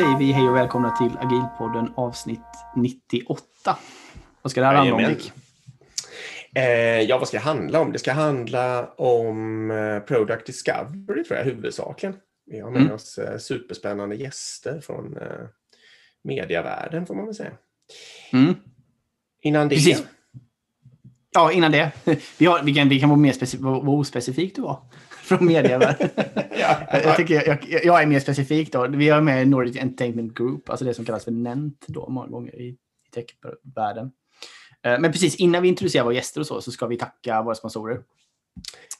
Säger vi hej och välkomna till Agilpodden avsnitt 98. Vad ska det här handla om, Dick? Eh, ja, vad ska det handla om? Det ska handla om eh, Product Discovery, tror jag, huvudsakligen. Vi har med mm. oss eh, superspännande gäster från eh, mediavärlden, får man väl säga. Mm. Innan det... Precis. Ja, innan det. Vi, har, vi, kan, vi kan vara mer specif vad ospecifik du var från medievärlden. ja. jag, tycker jag, jag, är mer specifik då. Vi har med Nordic Entertainment Group, alltså det som kallas för NENT då många gånger i, i techvärlden. Eh, men precis innan vi introducerar våra gäster och så, så ska vi tacka våra sponsorer.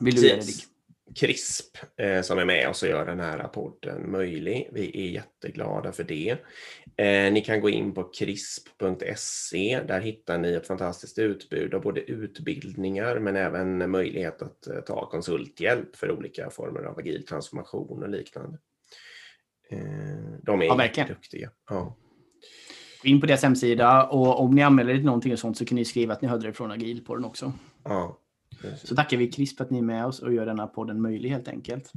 Vill du göra det, Dick? CRISP eh, som är med oss och gör den här podden möjlig. Vi är jätteglada för det. Eh, ni kan gå in på crisp.se. Där hittar ni ett fantastiskt utbud av både utbildningar men även möjlighet att eh, ta konsulthjälp för olika former av agil transformation och liknande. Eh, de är ja, verkligen. duktiga. Ja. Gå in på deras hemsida och om ni anmäler er till någonting och sånt så kan ni skriva att ni hörde det från agil på den också. Ja. Så tackar vi Crisp för att ni är med oss och gör denna podden möjlig helt enkelt.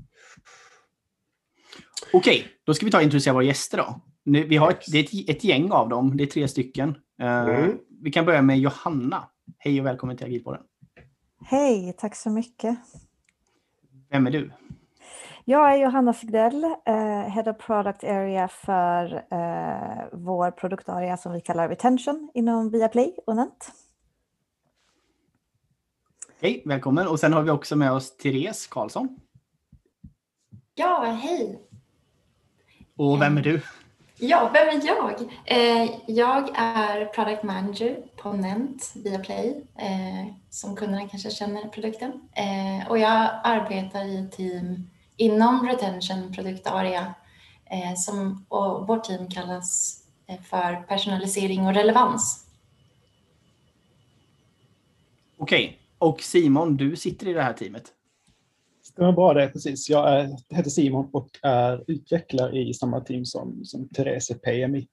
Okej, okay, då ska vi ta och introducera våra gäster då. Vi har ett, det är ett, ett, gäng av dem, det är tre stycken. Eh, mm. Vi kan börja med Johanna. Hej och välkommen till Agilpodden. Hej, tack så mycket. Vem är du? Jag är Johanna Sigdell, eh, Head of Product Area för eh, vår produktarea som vi kallar Retention inom Viaplay och Nent. Hej, välkommen. Och sen har vi också med oss Therese Karlsson. Ja, hej. Och vem är du? Ja, vem är jag? Eh, jag är product manager på Nent Viaplay, eh, som kunderna kanske känner produkten. Eh, och jag arbetar i ett team inom retention produktarea som, och vårt team kallas för personalisering och relevans. Okej, och Simon, du sitter i det här teamet. Stämmer bra det, precis. Jag är, heter Simon och är utvecklare i samma team som, som Therese PMI.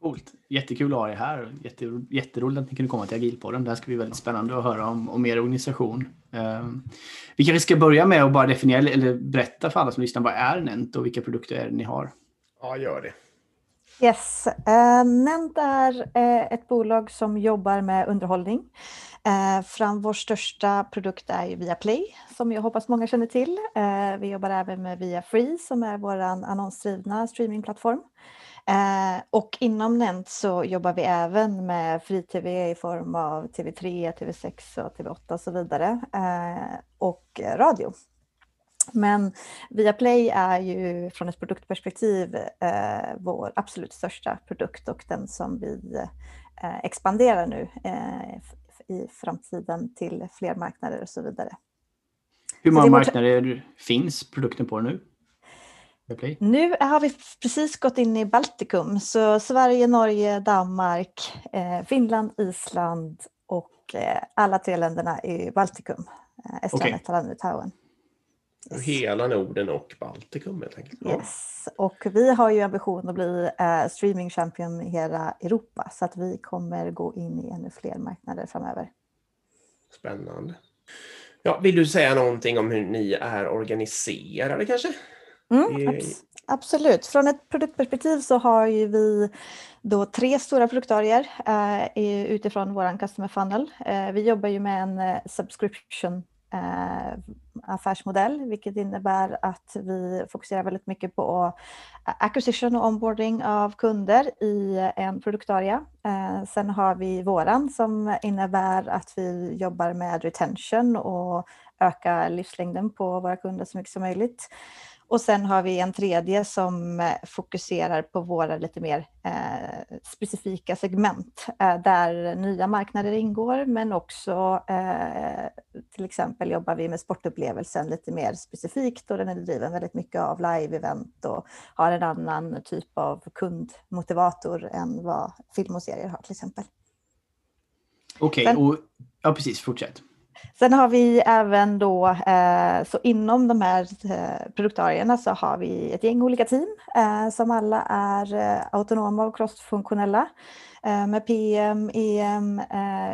Coolt. Jättekul att ha er här. Jätte, jätteroligt att ni kunde komma till Agilpodden. Det här ska bli väldigt spännande att höra om, om er organisation. Um, vi kanske ska börja med att bara definiera eller berätta för alla som lyssnar vad är Nent och vilka produkter är det ni har? Ja, gör det. Yes, eh, uh, Nent är uh, ett bolag som jobbar med underhållning. Uh, fram vår största produkt är ju Viaplay som jag hoppas många känner till. Uh, vi jobbar även med Viafree som är vår annonsdrivna streamingplattform. Och inom Nent så jobbar vi även med fri-tv i form av TV3, TV6 och TV8 och så vidare. och radio. Men Viaplay är ju från ett produktperspektiv eh, vår absolut största produkt och den som vi eh, expanderar nu eh, i framtiden till fler marknader och så vidare. Hur många marknader finns produkten på nu? Viaplay? Nu har vi precis gått in i Baltikum, så Sverige, Norge, Danmark, eh, Finland, Island och eh, alla tre länderna i Baltikum. Eh, Estland, okay. Lettland, Litauen. Hela Norden och Baltikum helt enkelt. Yes. Och vi har ju ambition att bli eh, streaming champion i hela Europa så att vi kommer gå in i ännu fler marknader framöver. Spännande. Ja, vill du säga någonting om hur ni är organiserade kanske? Mm, abs absolut. Från ett produktperspektiv så har ju vi då tre stora produktarier eh, utifrån vår customer funnel. Eh, vi jobbar ju med en eh, subscription Eh, affärsmodell, vilket innebär att vi fokuserar väldigt mycket på eh, acquisition och onboarding av kunder i en produktarea. Eh, sen har vi våran som innebär att vi jobbar med retention och öka livslängden på våra kunder så mycket som möjligt. Och sen har vi en tredje som eh, fokuserar på våra lite mer eh, specifika segment eh, där nya marknader ingår men också eh, till exempel jobbar vi med sportupplevelsen lite mer specifikt och den är driven väldigt mycket av live-event och har en annan typ av kundmotivator än vad film och serier har till exempel. Okej, okay, ja precis, fortsätt. Sen har vi även då, eh, så inom de här eh, produktarierna så har vi ett gäng olika team eh, som alla är autonoma och crossfunktionella med PM, EM,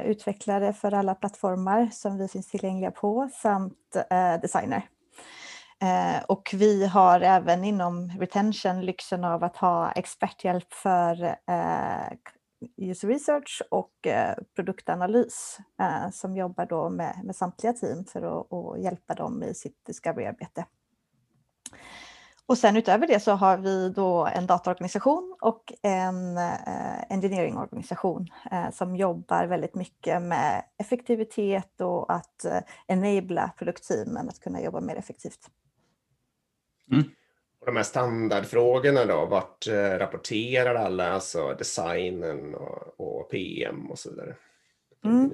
utvecklare för alla plattformar som vi finns tillgängliga på samt designer. Och vi har även inom retention lyxen av att ha experthjälp för user research och eh, produktanalys eh, som jobbar då med, med samtliga team för att, att hjälpa dem i sitt discovery-arbete. Och sen utöver det så har vi då en dataorganisation och en eh, engineeringorganisation eh, som jobbar väldigt mycket med effektivitet och att eh, enabla produktteamen att kunna jobba mer effektivt. Mm. De här standardfrågorna då, vart eh, rapporterar alla, alltså designen och, och PM och så vidare? Mm.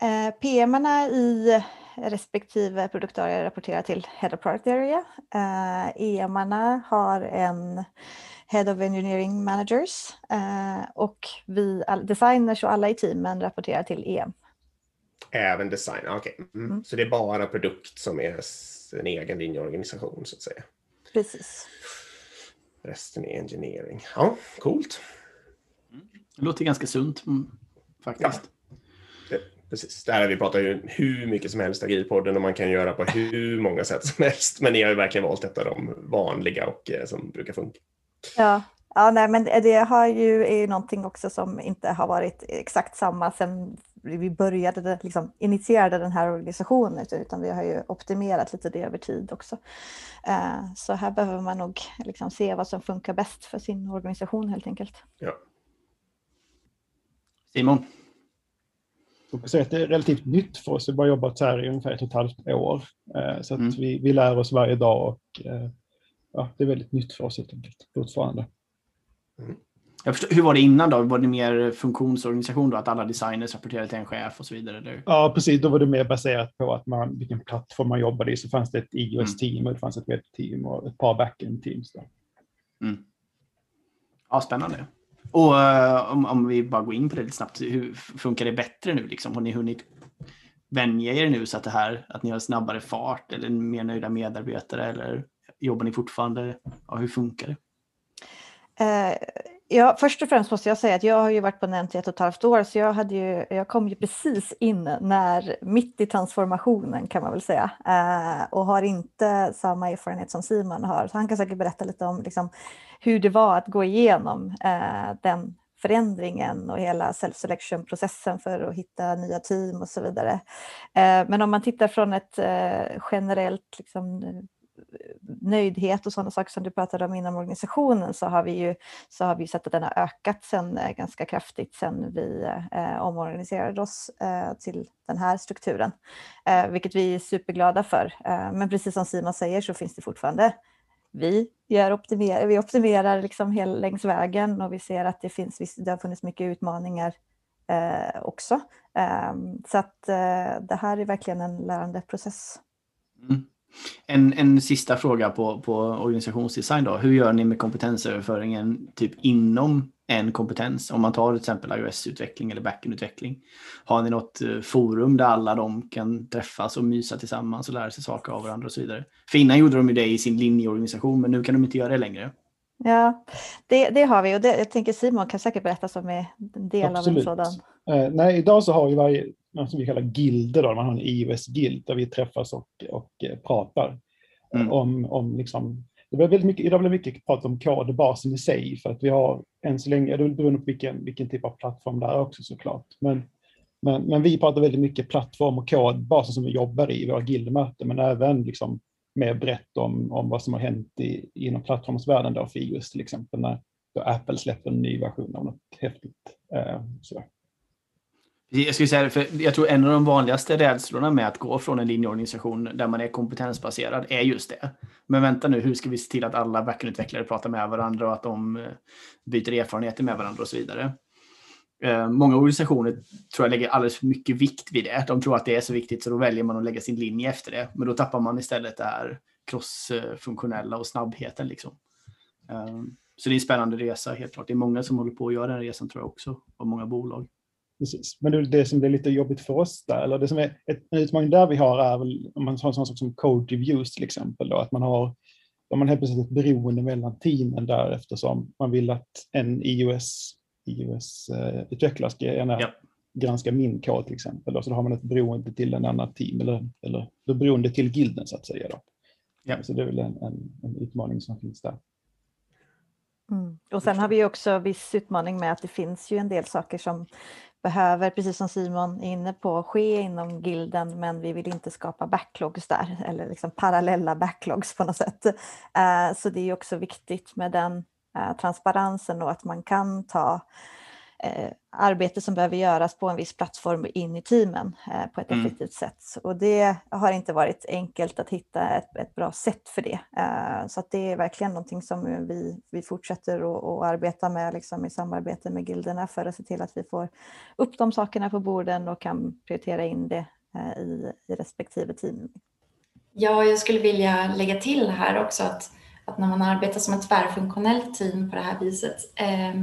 Eh, PM i respektive produktarea rapporterar till Head of Product Area. Eh, EM har en Head of Engineering Managers eh, och vi designers och alla i teamen rapporterar till EM. Även design, okej. Okay. Mm. Mm. Så det är bara produkt som är en egen linjeorganisation så att säga? Precis. Resten är engineering. Ja, coolt. Det låter ganska sunt mm, faktiskt. Ja. Det, precis. Det här vi pratat ju hur mycket som helst i podden och man kan göra på hur många sätt som helst. Men ni har ju verkligen valt ett av de vanliga och eh, som brukar funka. Ja, Ja, nej, men det har ju, är ju någonting också som inte har varit exakt samma sedan vi började, liksom, initierade den här organisationen, utan vi har ju optimerat lite det över tid också. Uh, så här behöver man nog liksom se vad som funkar bäst för sin organisation helt enkelt. Ja. Simon? Det är relativt nytt för oss. Vi har bara jobbat här i ungefär ett och ett halvt år. Uh, så att mm. vi, vi lär oss varje dag och uh, ja, det är väldigt nytt för oss helt enkelt fortfarande. Mm. Jag förstår, hur var det innan då? Var det mer funktionsorganisation då? Att alla designers rapporterade till en chef och så vidare? Eller? Ja, precis. Då var det mer baserat på att man, vilken plattform man jobbade i. Så fanns det ett iOS-team och det fanns ett webbteam och ett par backend-teams. Mm. Ja, spännande. Och uh, om, om, vi bara går in på det lite snabbt. Hur funkar det bättre nu? Liksom? Har ni hunnit vänja er nu så att, det här, att ni har snabbare fart eller mer nöjda medarbetare? Eller jobbar ni fortfarande? Ja, hur funkar det? Uh, Ja, först och främst måste jag säga att jag har ju varit på Nent i ett och ett halvt år, så jag, hade ju, jag kom ju precis in när, mitt i transformationen kan man väl säga, eh, och har inte samma erfarenhet som Simon har. Så han kan säkert berätta lite om liksom, hur det var att gå igenom eh, den förändringen och hela self-selection-processen för att hitta nya team och så vidare. Eh, men om man tittar från ett eh, generellt liksom, nöjdhet och sådana saker som du pratade om inom organisationen så har vi ju så har vi sett att den har ökat sen, eh, ganska kraftigt sen vi eh, omorganiserade oss eh, till den här strukturen, eh, vilket vi är superglada för. Eh, men precis som Simon säger så finns det fortfarande vi, gör optimer vi optimerar liksom hel, längs vägen och vi ser att det, finns, det har funnits mycket utmaningar eh, också. Eh, så att eh, det här är verkligen en lärandeprocess. Mm. En, en sista fråga på, på organisationsdesign då. Hur gör ni med kompetensöverföringen typ inom en kompetens? Om man tar till exempel iOS-utveckling eller backend-utveckling. Har ni något eh, forum där alla de kan träffas och mysa tillsammans och lära sig saker av varandra och så vidare? För innan gjorde de ju det i sin linjeorganisation, men nu kan de inte göra det längre. Ja, det, det har vi och det, jag tänker Simon kan säkert berätta som är en del Absolut. av en sådan. Eh, nej, idag så har vi varje, som vi kallar gilder, då, man har en iOS-gild där vi träffas och, och eh, pratar. Mm. Om, om liksom, det blir väldigt mycket, idag blir mycket prat om kodbasen i sig, för att vi har än så länge, det beror på vilken, vilken typ av plattform det är också såklart. Men, men, men vi pratar väldigt mycket plattform och kodbasen som vi jobbar i, i våra gildmöten, men även liksom mer brett om, om vad som har hänt i, inom plattformsvärlden då för iOS till exempel, när Apple släpper en ny version av något häftigt. Eh, så. Jag skulle säga för jag tror en av de vanligaste rädslorna med att gå från en linjeorganisation där man är kompetensbaserad är just det. Men vänta nu, hur ska vi se till att alla backendutvecklare pratar med varandra och att de eh, byter erfarenheter med varandra och så vidare. Eh, många organisationer tror jag lägger alldeles för mycket vikt vid det. De tror att det är så viktigt så då väljer man att lägga sin linje efter det. Men då tappar man istället det här crossfunktionella och snabbheten. Liksom. Eh, så det är en spännande resa helt klart. Det är många som håller på att göra den resan tror jag också, och många bolag. Precis. Men det, det som blir lite jobbigt för oss där, eller det som är ett, en utmaning där vi har är väl om man har en sån sak som code reviews till exempel, då, att man har då man helt plötsligt ett beroende mellan teamen där eftersom man vill att en iOS, iOS-utvecklare ska gärna ja. granska min kod till exempel. Då, så då har man ett beroende till en annan team eller, eller beroende till gilden så att säga. Då. Ja. Så det är väl en, en, en utmaning som finns där. Mm. Och sen har vi också viss utmaning med att det finns ju en del saker som behöver, precis som Simon är inne på, ske inom gilden men vi vill inte skapa backlogs där eller liksom parallella backlogs på något sätt. Eh, så det är också viktigt med den eh, transparensen och att man kan ta arbete som behöver göras på en viss plattform in i teamen eh, på ett mm. effektivt sätt. Och det har inte varit enkelt att hitta ett, ett bra sätt för det. Eh, så att det är verkligen någonting som vi, vi fortsätter att arbeta med liksom i samarbete med gilderna för att se till att vi får upp de sakerna på borden och kan prioritera in det eh, i, i respektive team. Ja, jag skulle vilja lägga till här också att, att när man arbetar som ett tvärfunktionellt team på det här viset eh, Eh,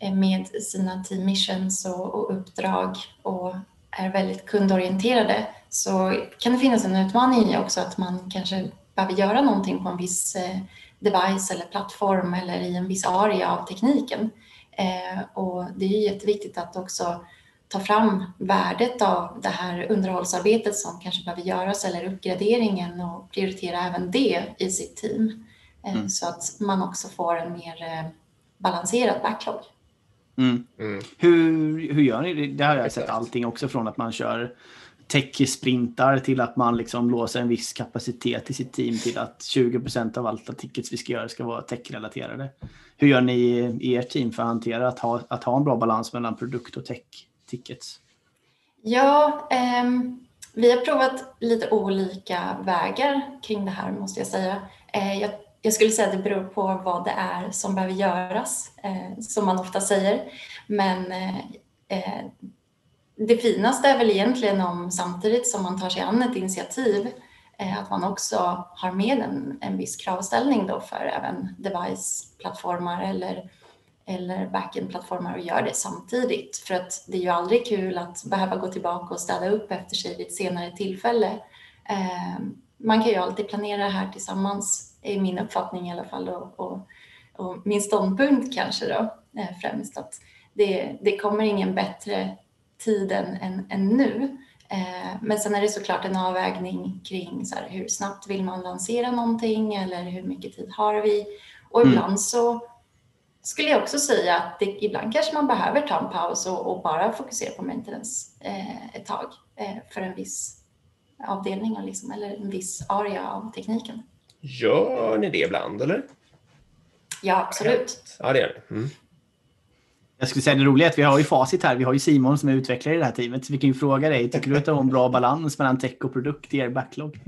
med sina team missions och, och uppdrag och är väldigt kundorienterade så kan det finnas en utmaning i också att man kanske behöver göra någonting på en viss eh, device eller plattform eller i en viss area av tekniken. Eh, och det är jätteviktigt att också ta fram värdet av det här underhållsarbetet som kanske behöver göras eller uppgraderingen och prioritera även det i sitt team mm. så att man också får en mer balanserad backlog. Mm. Mm. Hur, hur gör ni det? Har jag sett allting också från att man kör tech-sprintar till att man liksom låser en viss kapacitet i sitt team till att 20% av alla tickets vi ska göra ska vara tech-relaterade. Hur gör ni i ert team för att hantera att ha, att ha en bra balans mellan produkt och tech-tickets? Ja, eh, vi har provat lite olika vägar kring det här måste jag säga. Eh, jag jag skulle säga att det beror på vad det är som behöver göras, eh, som man ofta säger. Men eh, eh, det finaste är väl egentligen om samtidigt som man tar sig an ett initiativ eh, att man också har med en, en viss kravställning då för även device-plattformar eller, eller backend-plattformar och gör det samtidigt. För att det är ju aldrig kul att behöva gå tillbaka och städa upp efter sig vid ett senare tillfälle. Eh, man kan ju alltid planera det här tillsammans är min uppfattning i alla fall och, och, och min ståndpunkt kanske då eh, främst att det, det kommer ingen bättre tid än, än, än nu. Eh, men sen är det såklart en avvägning kring så här, hur snabbt vill man lansera någonting eller hur mycket tid har vi? Och mm. ibland så skulle jag också säga att det, ibland kanske man behöver ta en paus och, och bara fokusera på maintenance eh, ett tag eh, för en viss avdelning liksom, eller en viss area av tekniken. Gör ni det ibland, eller? Ja, absolut. Ja, det gör ni. Mm. Jag skulle säga det roliga är att vi har ju facit här. Vi har ju Simon som är utvecklare i det här teamet. Så vi kan ju fråga dig, tycker du att du har en bra balans mellan tech och produkt i er backlog?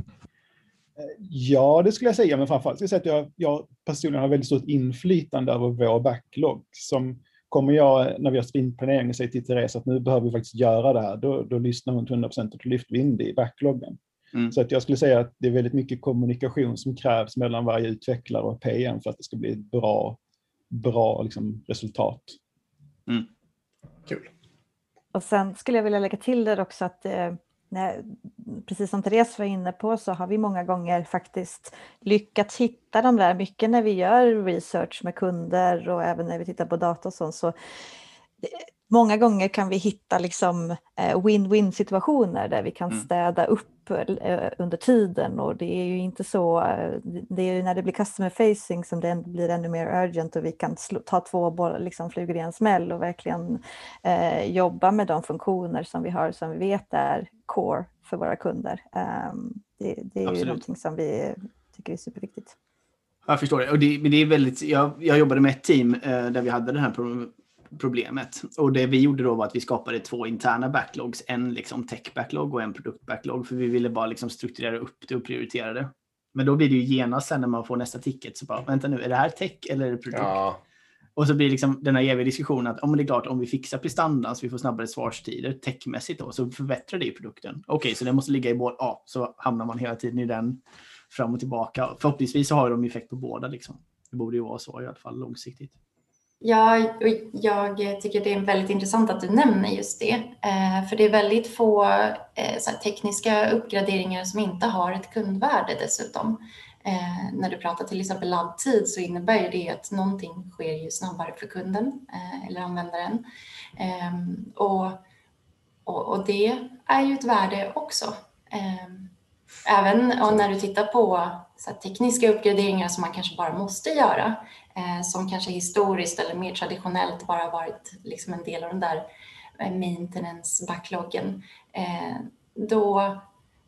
Ja, det skulle jag säga, men framförallt skulle jag säga att jag, jag personligen har väldigt stort inflytande över vår backlog. Som kommer jag, när vi har sprintplanering, och säger till Therese att nu behöver vi faktiskt göra det här, då, då lyssnar hon till 100 procent och lyfter vi in det i backloggen. Mm. Så att jag skulle säga att det är väldigt mycket kommunikation som krävs mellan varje utvecklare och PM för att det ska bli ett bra, bra liksom, resultat. Mm. Kul. Och sen skulle jag vilja lägga till det också att eh, precis som Therese var inne på så har vi många gånger faktiskt lyckats hitta de där, mycket när vi gör research med kunder och även när vi tittar på data och sånt, så många gånger kan vi hitta liksom eh, win-win situationer där vi kan mm. städa upp eh, under tiden och det är ju inte så, eh, det är ju när det blir customer facing som det blir ännu mer urgent och vi kan ta två liksom, flugor i en smäll och verkligen eh, jobba med de funktioner som vi har som vi vet är core för våra kunder. Um, det, det, är Absolut. ju någonting som vi tycker är superviktigt. Jag förstår det. Och det, det är väldigt, jag, jag jobbade med ett team eh, där vi hade den här problemet. Och det vi gjorde då var att vi skapade två interna backlogs. En liksom tech-backlog och en produkt-backlog. För vi ville bara liksom strukturera upp det och prioritera det. Men då blir det ju genast sen när man får nästa ticket så bara, vänta nu, är det här tech eller är det produkt? Ja. Och så blir liksom den här eviga diskussionen att om det är klart, om vi fixar prestanda så vi får snabbare svarstider techmässigt då, så förbättrar det ju produkten. Okej, okay, så det måste ligga i båda. Ja, så hamnar man hela tiden i den fram och tillbaka. Förhoppningsvis så har de effekt på båda liksom. Det borde ju vara så i alla fall långsiktigt. Ja, jag tycker det är väldigt intressant att du nämner just det. Eh, för det är väldigt få eh, tekniska uppgraderingar som inte har ett kundvärde dessutom. Eh, när du pratar till exempel laddtid så innebär det att någonting sker ju snabbare för kunden eller användaren. Ehm, och, och, och det är ju ett värde också. Ehm, även när du tittar på så tekniska uppgraderingar som man kanske bara måste göra, Eh, som kanske historiskt eller mer traditionellt bara varit liksom en del av den där eh, maintenance-backloggen, eh, då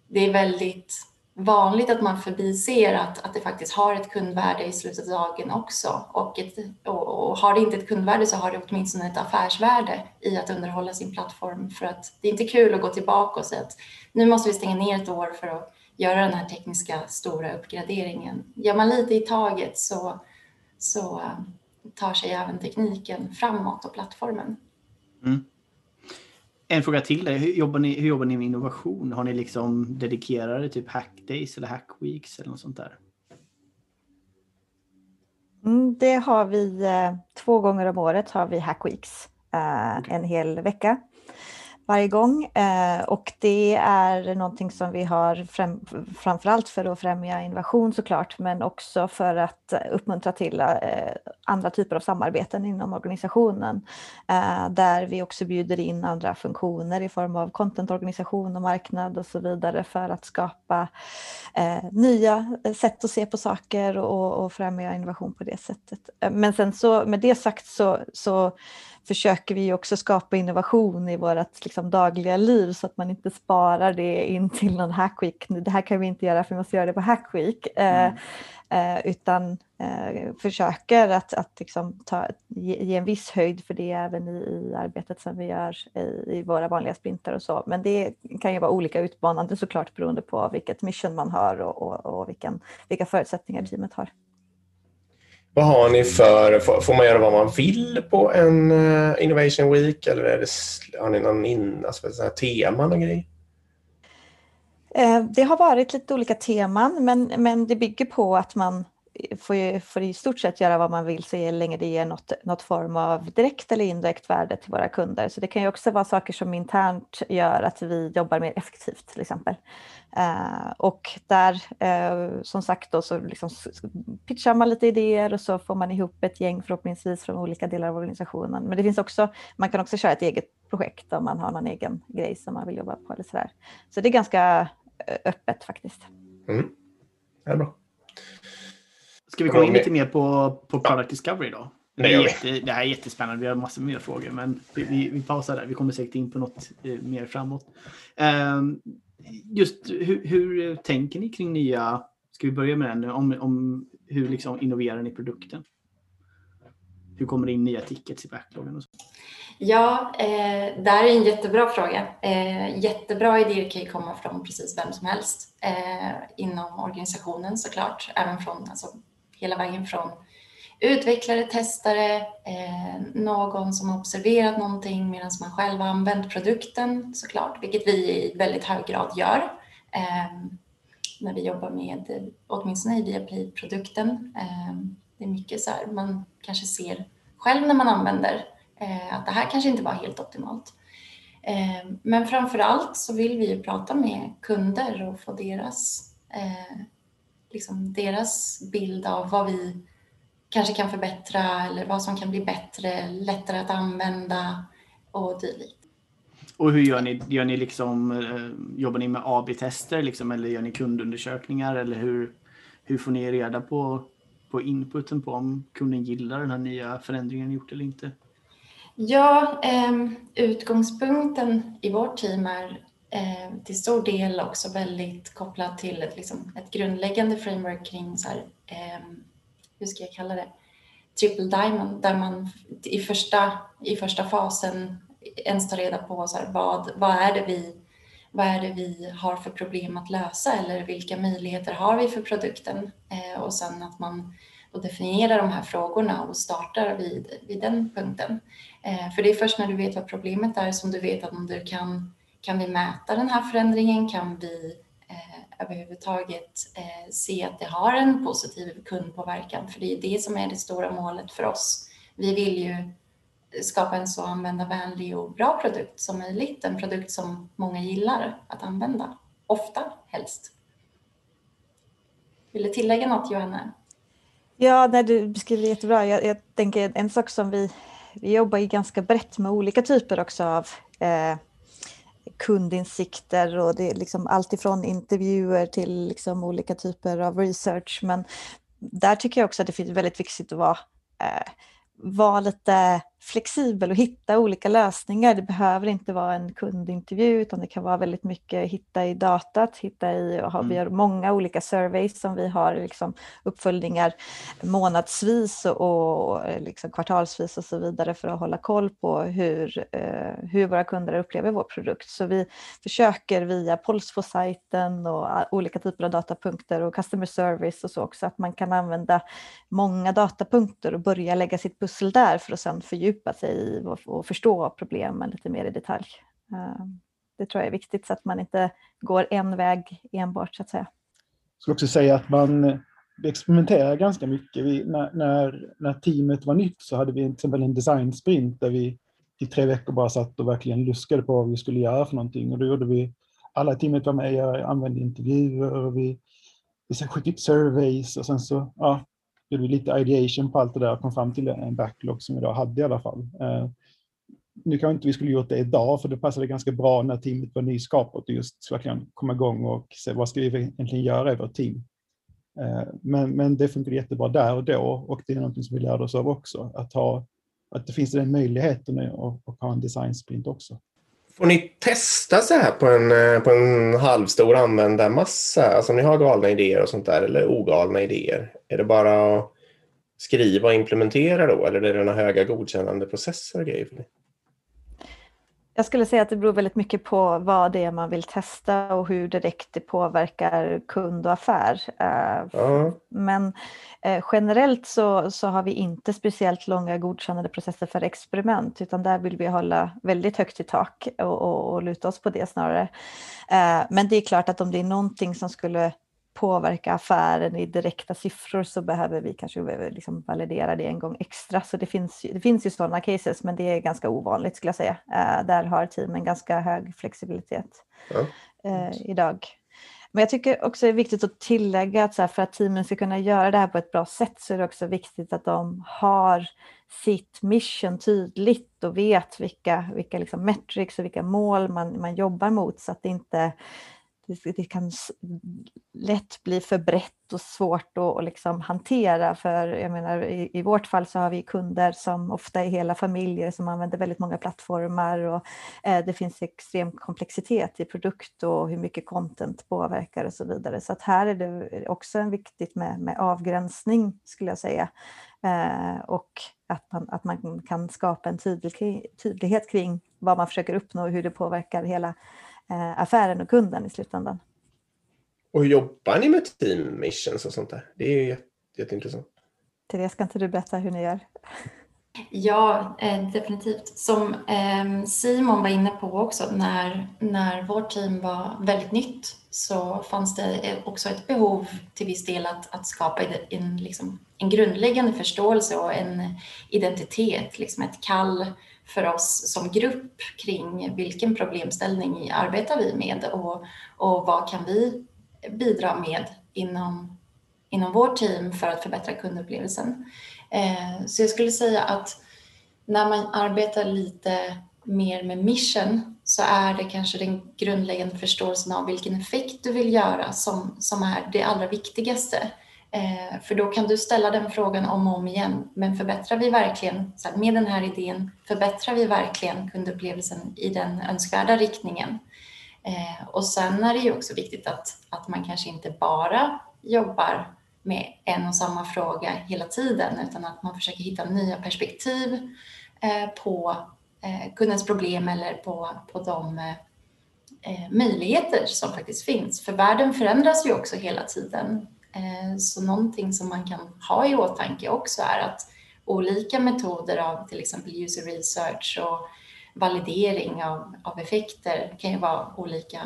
det är väldigt vanligt att man förbiser att, att det faktiskt har ett kundvärde i slutet av dagen också. Och, ett, och, och, har det inte ett kundvärde så har det åtminstone ett affärsvärde i att underhålla sin plattform. För att det är inte kul att gå tillbaka och säga att nu måste vi stänga ner ett år för att göra den här tekniska stora uppgraderingen. Gör man lite i taget så, så eh, tar sig även tekniken framåt och plattformen. Mm. En fråga till dig. Hur jobbar, ni, hur jobbar ni med innovation? Har ni liksom dedikerade typ hackdays eller hackweeks eller något sånt där? Mm, det har vi eh, två gånger om året har vi hackweeks. Eh, okay. En hel vecka varje gång. Eh, och det är någonting som vi har främ, framförallt för att främja innovation såklart, men också för att uppmuntra till eh, andra typer av samarbeten inom organisationen. Eh, där vi också bjuder in andra funktioner i form av contentorganisation och marknad och så vidare för att skapa nya sätt att se på saker och, och främja innovation på det sättet. Men sen så med det sagt så, så försöker vi också skapa innovation i vårt liksom, dagliga liv så att man inte sparar det in till någon hackweek. Det här kan vi inte göra för vi måste göra det på hackweek. Eh, mm. Eh, utan eh, försöker att, att liksom ta, ge, ge, en viss höjd för det även i, i arbetet som vi gör i, i, våra vanliga sprintar och så. Men det kan ju vara olika utmanande såklart beroende på vilket mission man har och, och, och vilken, vilka förutsättningar teamet har. Vad har ni för, får man göra vad man vill på en eh, Innovation Week eller är det, har ni någon in, alltså, så här, teman och grejer? Eh, det har varit lite olika teman men, men det bygger på att man får, får i stort sett göra vad man vill så länge det ger något, något form av direkt eller indirekt värde till våra kunder. Så det kan ju också vara saker som internt gör att vi jobbar mer effektivt till exempel. Eh, och där, eh, som sagt, då, så liksom pitchar man lite idéer och så får man ihop ett gäng förhoppningsvis från olika delar av organisationen. Men det finns också, man kan också köra ett eget projekt om man har någon egen grej som man vill jobba på. Eller sådär. så det är ganska öppet faktiskt. Mm. Det är bra. Ska vi gå in lite mer på, på Product Discovery då? Det, är jätte, det här är jättespännande. Vi har massor med frågor, men vi, vi, vi pausar där. Vi kommer säkert in på något eh, mer framåt. Um, just hur, hur, tänker ni kring nya, ska vi börja med den, om, om hur liksom innoverar ni produkten? Hur kommer det in nya tickets i backloggen? Och så? Ja, eh, det här är en jättebra fråga. Eh, jättebra idéer kan ju komma från precis vem som helst eh, inom organisationen såklart, även från alltså, hela vägen från utvecklare, testare, eh, någon som har observerat någonting medan man själv har använt produkten såklart, vilket vi i väldigt hög grad gör eh, när vi jobbar med, åtminstone i Viaplay-produkten. Eh, det är mycket så här, man kanske ser själv när man använder eh, att det här kanske inte var helt optimalt. Eh, men framför allt så vill vi ju prata med kunder och få deras eh, liksom deras bild av vad vi kanske kan förbättra eller vad som kan bli bättre, lättare att använda och dylikt. Och hur gör ni? Gör ni liksom, eh, jobbar ni med AB-tester liksom, eller gör ni kundundersökningar eller hur, hur får ni reda på, på inputen på om kunden gillar den här nya förändringen ni gjort eller inte? Ja, eh, utgångspunkten i vårt team är eh, till stor del också väldigt kopplat till ett, liksom, ett grundläggande framework kring så här, eh, hur ska jag kalla det, triple diamond där man i första, i första fasen ens tar reda på så här, vad, vad, är det vi, vad är det vi har för problem att lösa eller vilka möjligheter har vi för produkten eh, och sen att man och definierar de här frågorna och startar vid, vid den punkten. Eh, för det är först när du vet vad problemet är som du vet att om du kan kan vi mäta den här förändringen? Kan vi eh, överhuvudtaget eh, se att det har en positiv kundpåverkan? För det är det som är det stora målet för oss. Vi vill ju skapa en så användarvänlig och bra produkt som möjligt. En produkt som många gillar att använda, ofta helst. Vill du tillägga något Johanna? Ja, nej, du beskriver det jättebra. Jag, jag tänker en sak som vi, vi jobbar ju ganska brett med olika typer också av eh, kundinsikter och det är liksom allt ifrån intervjuer till liksom olika typer av research. Men där tycker jag också att det är väldigt viktigt att vara eh, vara lite flexibel och hitta olika lösningar. Det behöver inte vara en kundintervju utan det kan vara väldigt mycket hitta i datat, hitta i, och mm. vi har många olika surveys som vi har liksom uppföljningar månadsvis och, och liksom kvartalsvis och så vidare för att hålla koll på hur, eh, hur våra kunder upplever vår produkt. Så vi försöker via Polsfo-sajten och olika typer av datapunkter och customer service och så också att man kan använda många datapunkter och börja lägga sitt pussel där för att sedan fördjupa fördjupa sig i och förstå problemen lite mer i detalj. Ehm, det tror jag är viktigt så att man inte går en väg enbart så att säga. Jag skulle också säga att man eh, experimenterar ganska mycket. Vi, när, när, när, teamet var nytt så hade vi till exempel en design sprint där vi i tre veckor bara satt och verkligen luskade på vad vi skulle göra för någonting. Och då gjorde vi, alla teamet var med, jag använde intervjuer och vi, vi skickade ut surveys och sen så ja, gjorde vi lite ideation på allt det där och kom fram till en backlog som vi då hade i alla fall. Eh, nu kanske inte vi skulle gjort det idag, för det passade ganska bra när teamet var nyskapat och just verkligen komma igång och se vad ska vi egentligen göra i vårt team. Eh, men, men det funkade jättebra där och då och det är något som vi lärde oss av också, att, ha, att det finns den möjligheten att, att ha en design sprint också. Får ni testa så här på en, eh, på en halvstor användarmassa? Alltså om ni har galna idéer och sånt där eller ogalna idéer. Är det bara att skriva och implementera då eller är det några höga godkännande processer och grejer? För det? Jag skulle säga att det beror väldigt mycket på vad det är man vill testa och hur direkt det påverkar kund och affär. Mm. Men eh, generellt så, så har vi inte speciellt långa godkännande processer för experiment utan där vill vi hålla väldigt högt i tak och, och, och luta oss på det snarare. Eh, men det är klart att om det är någonting som skulle påverka affären i direkta siffror så behöver vi kanske liksom validera det en gång extra. Så det finns, det finns ju sådana cases, men det är ganska ovanligt skulle jag säga. Uh, där har teamen ganska hög flexibilitet ja. uh, idag. Men jag tycker också det är viktigt att tillägga att här, för att teamen ska kunna göra det här på ett bra sätt så är det också viktigt att de har sitt mission tydligt och vet vilka, vilka liksom metrics och vilka mål man, man jobbar mot så att det inte det, kan lätt bli för brett och svårt att liksom hantera. För jag menar, i, i, vårt fall så har vi kunder som ofta är hela familjer som använder väldigt många plattformar och eh, det finns extrem komplexitet i produkt och hur mycket content påverkar och så vidare. Så att här är det också viktigt med, med avgränsning skulle jag säga. Eh, och att man, att man kan skapa en tydlig, tydlighet kring vad man försöker uppnå och hur det påverkar hela affären och kunden i slutändan. Och hur jobbar ni med team missions och sånt där? Det är ju jätteintressant. Therese, kan inte du berätta hur ni gör? Ja, eh, definitivt. Som eh, Simon var inne på också, när, när vårt team var väldigt nytt så fanns det också ett behov till viss del att, att skapa en, liksom, en grundläggande förståelse och en identitet, liksom ett kall för oss som grupp kring vilken problemställning arbetar vi med och, och vad kan vi bidra med inom, inom vårt team för att förbättra kundupplevelsen. Eh, så jag skulle säga att när man arbetar lite mer med mission så är det kanske den grundläggande förståelsen av vilken effekt du vill göra som, som är det allra viktigaste. Eh, för då kan du ställa den frågan om och om igen. Men förbättrar vi verkligen, så här, med den här idén, förbättrar vi verkligen kundupplevelsen i den önskvärda riktningen? Eh, och sen är det ju också viktigt att, att man kanske inte bara jobbar med en och samma fråga hela tiden utan att man försöker hitta nya perspektiv eh, på eh, kundens problem eller på, på de eh, eh möjligheter som faktiskt finns. För världen förändras ju också hela tiden Eh, så någonting som man kan ha i åtanke också är att olika metoder av till exempel user research och validering av, av effekter kan ju vara olika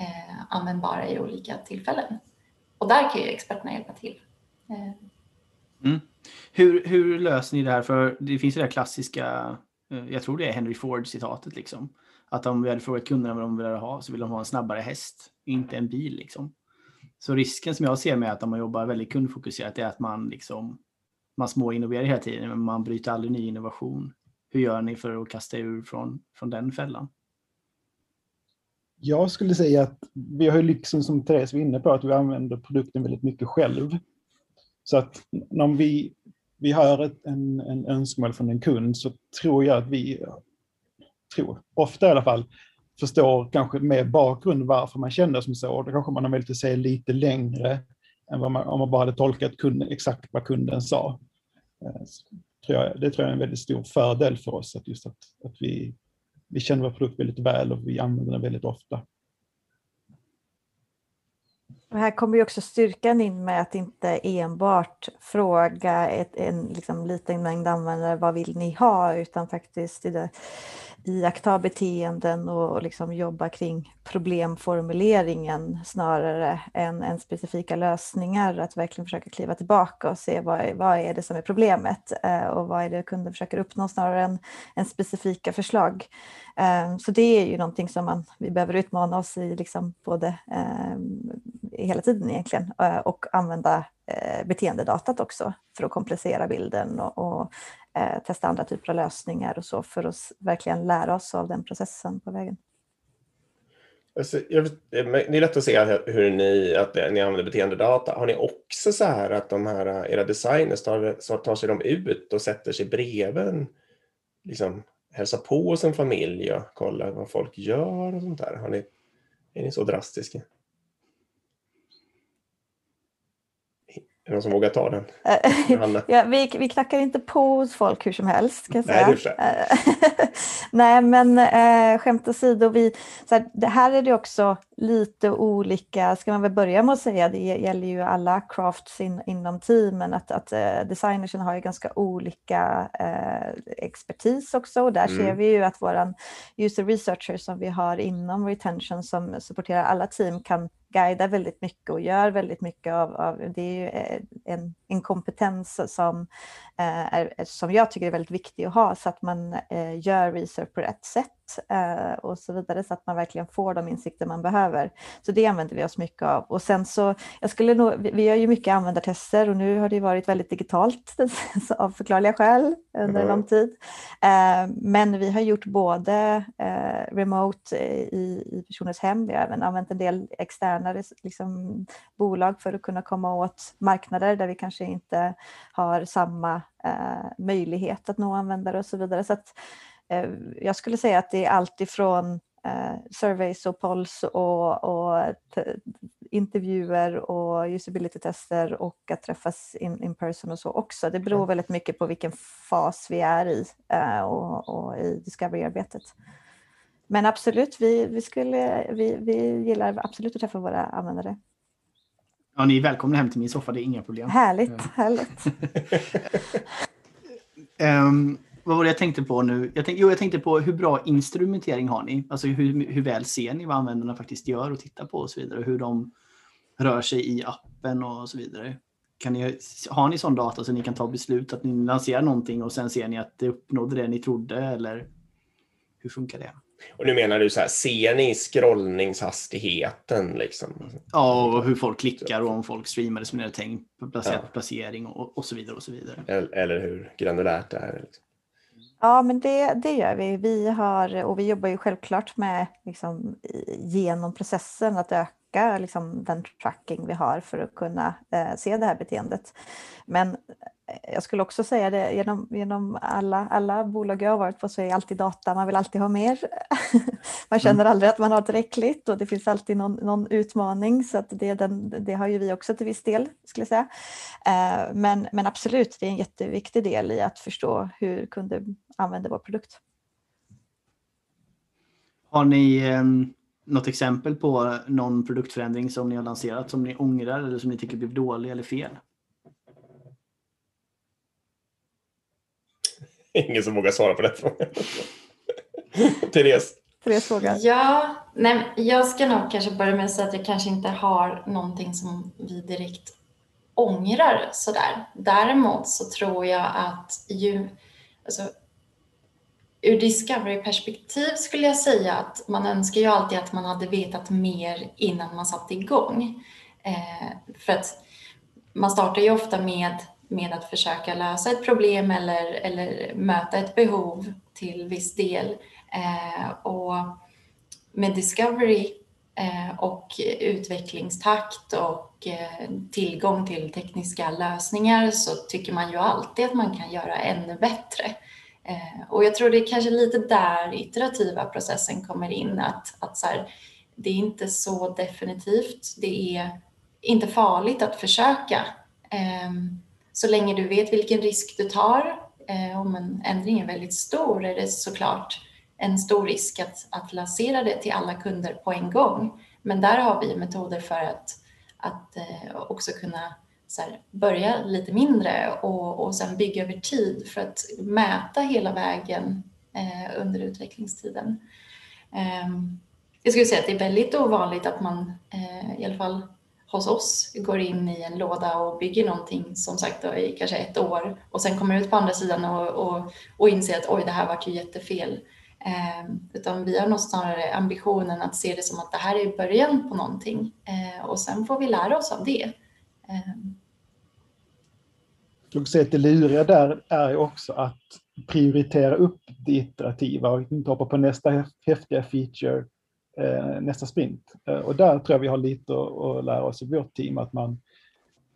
eh, användbara i olika tillfällen. Och där kan ju experterna hjälpa till. Eh. Mm. Hur, hur löser ni det här? För det finns ju det här klassiska, eh, jag tror det är Henry Ford-citatet liksom. Att om vi hade frågat kunderna vad de ville ha så vill de ha en snabbare häst, inte en bil liksom. Så risken som jag ser med att om man jobbar väldigt kundfokuserat är att man liksom man småinnoverar hela tiden men man bryter aldrig ny innovation. Hur gör ni för att kasta ur från, från den fällan? Jag skulle säga att vi har ju liksom som Therese var inne på att vi använder produkten väldigt mycket själv. Så att om vi, vi hör ett, en, en önskemål från en kund så tror jag att vi, tror, ofta i alla fall, förstår kanske med bakgrund varför man känner som så. Då kanske man har möjlighet att se lite längre än vad man, om man bara hade tolkat kunden, exakt vad kunden sa. Eh, tror jag, det tror jag är en väldigt stor fördel för oss, att just att, att vi, vi känner vår produkt väldigt väl och vi använder den väldigt ofta. Och här kommer ju också styrkan in med att inte enbart fråga ett, en liksom liten mängd användare vad vill ni ha utan faktiskt i det, iaktta beteenden och liksom jobba kring problemformuleringen snarare än, än specifika lösningar. Att verkligen försöka kliva tillbaka och se vad, är, vad är det som är problemet eh, och vad är det kunden försöker uppnå snarare än, än specifika förslag. Eh, så det är ju någonting som man, vi behöver utmana oss i liksom både eh, hela tiden egentligen och använda beteendedatat också för att komplicera bilden och, och eh, testa andra typer av lösningar och så för att verkligen lära oss av den processen på vägen. Alltså, jag, eh, det är lätt att se hur ni, att eh, ni använder beteendedata. Har ni också så här att de här, eh, era designers tar, tar sig de ut och sätter sig bredvid liksom, hälsar på hos en familj och kollar vad folk gör och sånt där? Har ni, är ni så drastiska? Är det någon som vågar ta den? Eh, ja, vi, vi knackar inte på hos folk hur som helst. Kan jag Nej, säga. Nej, men äh, skämt åsido, vi, så här, det här är det också lite olika, ska man väl börja med att säga, det gäller ju alla crafts in, inom teamen, att, att uh, designersen har ju ganska olika uh, expertis också och där mm. ser vi ju att våran user researcher som vi har inom retention som supporterar alla team kan guidar väldigt mycket och gör väldigt mycket av, av det är ju eh, en, en kompetens som, eh, är, som jag tycker är väldigt viktig att ha så att man eh, gör research på rätt sätt eh, och så vidare så att man verkligen får de insikter man behöver. Så det använder vi oss mycket av. Och sen så, jag skulle nog, vi, gör ju mycket användartester och nu har det varit väldigt digitalt av förklarliga skäl under mm. lång tid. Eh, men vi har gjort både eh, remote i, i personens hem, vi har även använt en del externa liksom, bolag för att kunna komma åt marknader där vi kanske inte har samma eh, möjlighet att nå användare och så vidare. Så att, jag skulle säga att det är allt ifrån eh, surveys och polls och, och intervjuer och usability-tester och att träffas in, in person och så också. Det beror väldigt mycket på vilken fas vi är i eh, och, och i discovery-arbetet. Men absolut, vi, vi, skulle, vi, vi gillar absolut att träffa våra användare. Ja, ni är välkomna hem till min soffa, det är inga problem. Härligt, härligt. um, vad var det jag tänkte på nu? Jag tänkte, jo, jag tänkte på hur bra instrumentering har ni? Alltså hur, hur väl ser ni vad användarna faktiskt gör och tittar på och så vidare? Hur de rör sig i appen och så vidare. Kan ni, har ni sån data så ni kan ta beslut att ni lanserar någonting och sen ser ni att det uppnådde det ni trodde eller hur funkar det? Och nu menar du så här, ser ni scrollningshastigheten liksom? Ja, och hur folk klickar och om folk streamar som det är tänkt placerat ja. placering och, och så vidare och så vidare. Eller, eller hur granulärt det är. Liksom. Ja, men det, det gör vi. Vi har, och vi jobbar ju självklart med liksom, genom processen att öka liksom, den tracking vi har för att kunna eh, se det här beteendet. Men jag skulle också säga det, genom, genom alla, alla bolag jag har varit på så är alltid data, man vill alltid ha mer. man känner mm. aldrig att man har tillräckligt och det finns alltid någon, någon utmaning så att det, den, det har ju vi också till viss del skulle jag säga. Eh, men, men absolut, det är en jätteviktig del i att förstå hur kunder använder vår produkt. Har ni eh, något exempel på någon produktförändring som ni har lanserat som ni ångrar eller som ni tycker blev dålig eller fel? Ingen som vågar svara på den frågan. Therese? Therese fråga. Ja, nej, jag ska nog kanske börja med att säga att jag kanske inte har någonting som vi direkt ångrar sådär. Däremot så tror jag att ju, alltså, ur discovery-perspektiv skulle jag säga att man önskar ju alltid att man hade vetat mer innan man satte igång. Eh, för att man startar ju ofta med med att försöka lösa ett problem eller, eller möta ett behov till viss del. Eh, och med Discovery eh, och utvecklingstakt och eh, tillgång till tekniska lösningar så tycker man ju alltid att man kan göra ännu bättre. Eh, och jag tror det är kanske lite där iterativa processen kommer in, att, att så här, det är inte så definitivt. Det är inte farligt att försöka. Ehm, så länge du vet vilken risk du tar, eh, om en ändring är väldigt stor är det såklart en stor risk att, att lansera det till alla kunder på en gång. Men där har vi metoder för att, att eh, också kunna här, börja lite mindre och, och sen bygga över tid för att mäta hela vägen eh, under utvecklingstiden. Eh, jag skulle säga att det är väldigt ovanligt att man, eh, i alla fall hos oss, går in i en låda och bygger någonting som sagt då, i kanske ett år och sen kommer ut på andra sidan och, och, och inser att oj, det här vart ju jättefel. Eh, utan vi har nog snarare ambitionen att se det som att det här är början på någonting eh, och sen får vi lära oss av det. Eh. Jag säga att det luriga där är också att prioritera upp det iterativa och inte hoppa på nästa häftiga feature eh, nästa sprint. Eh, och där tror jag vi har lite att, att lära oss i vårt team att man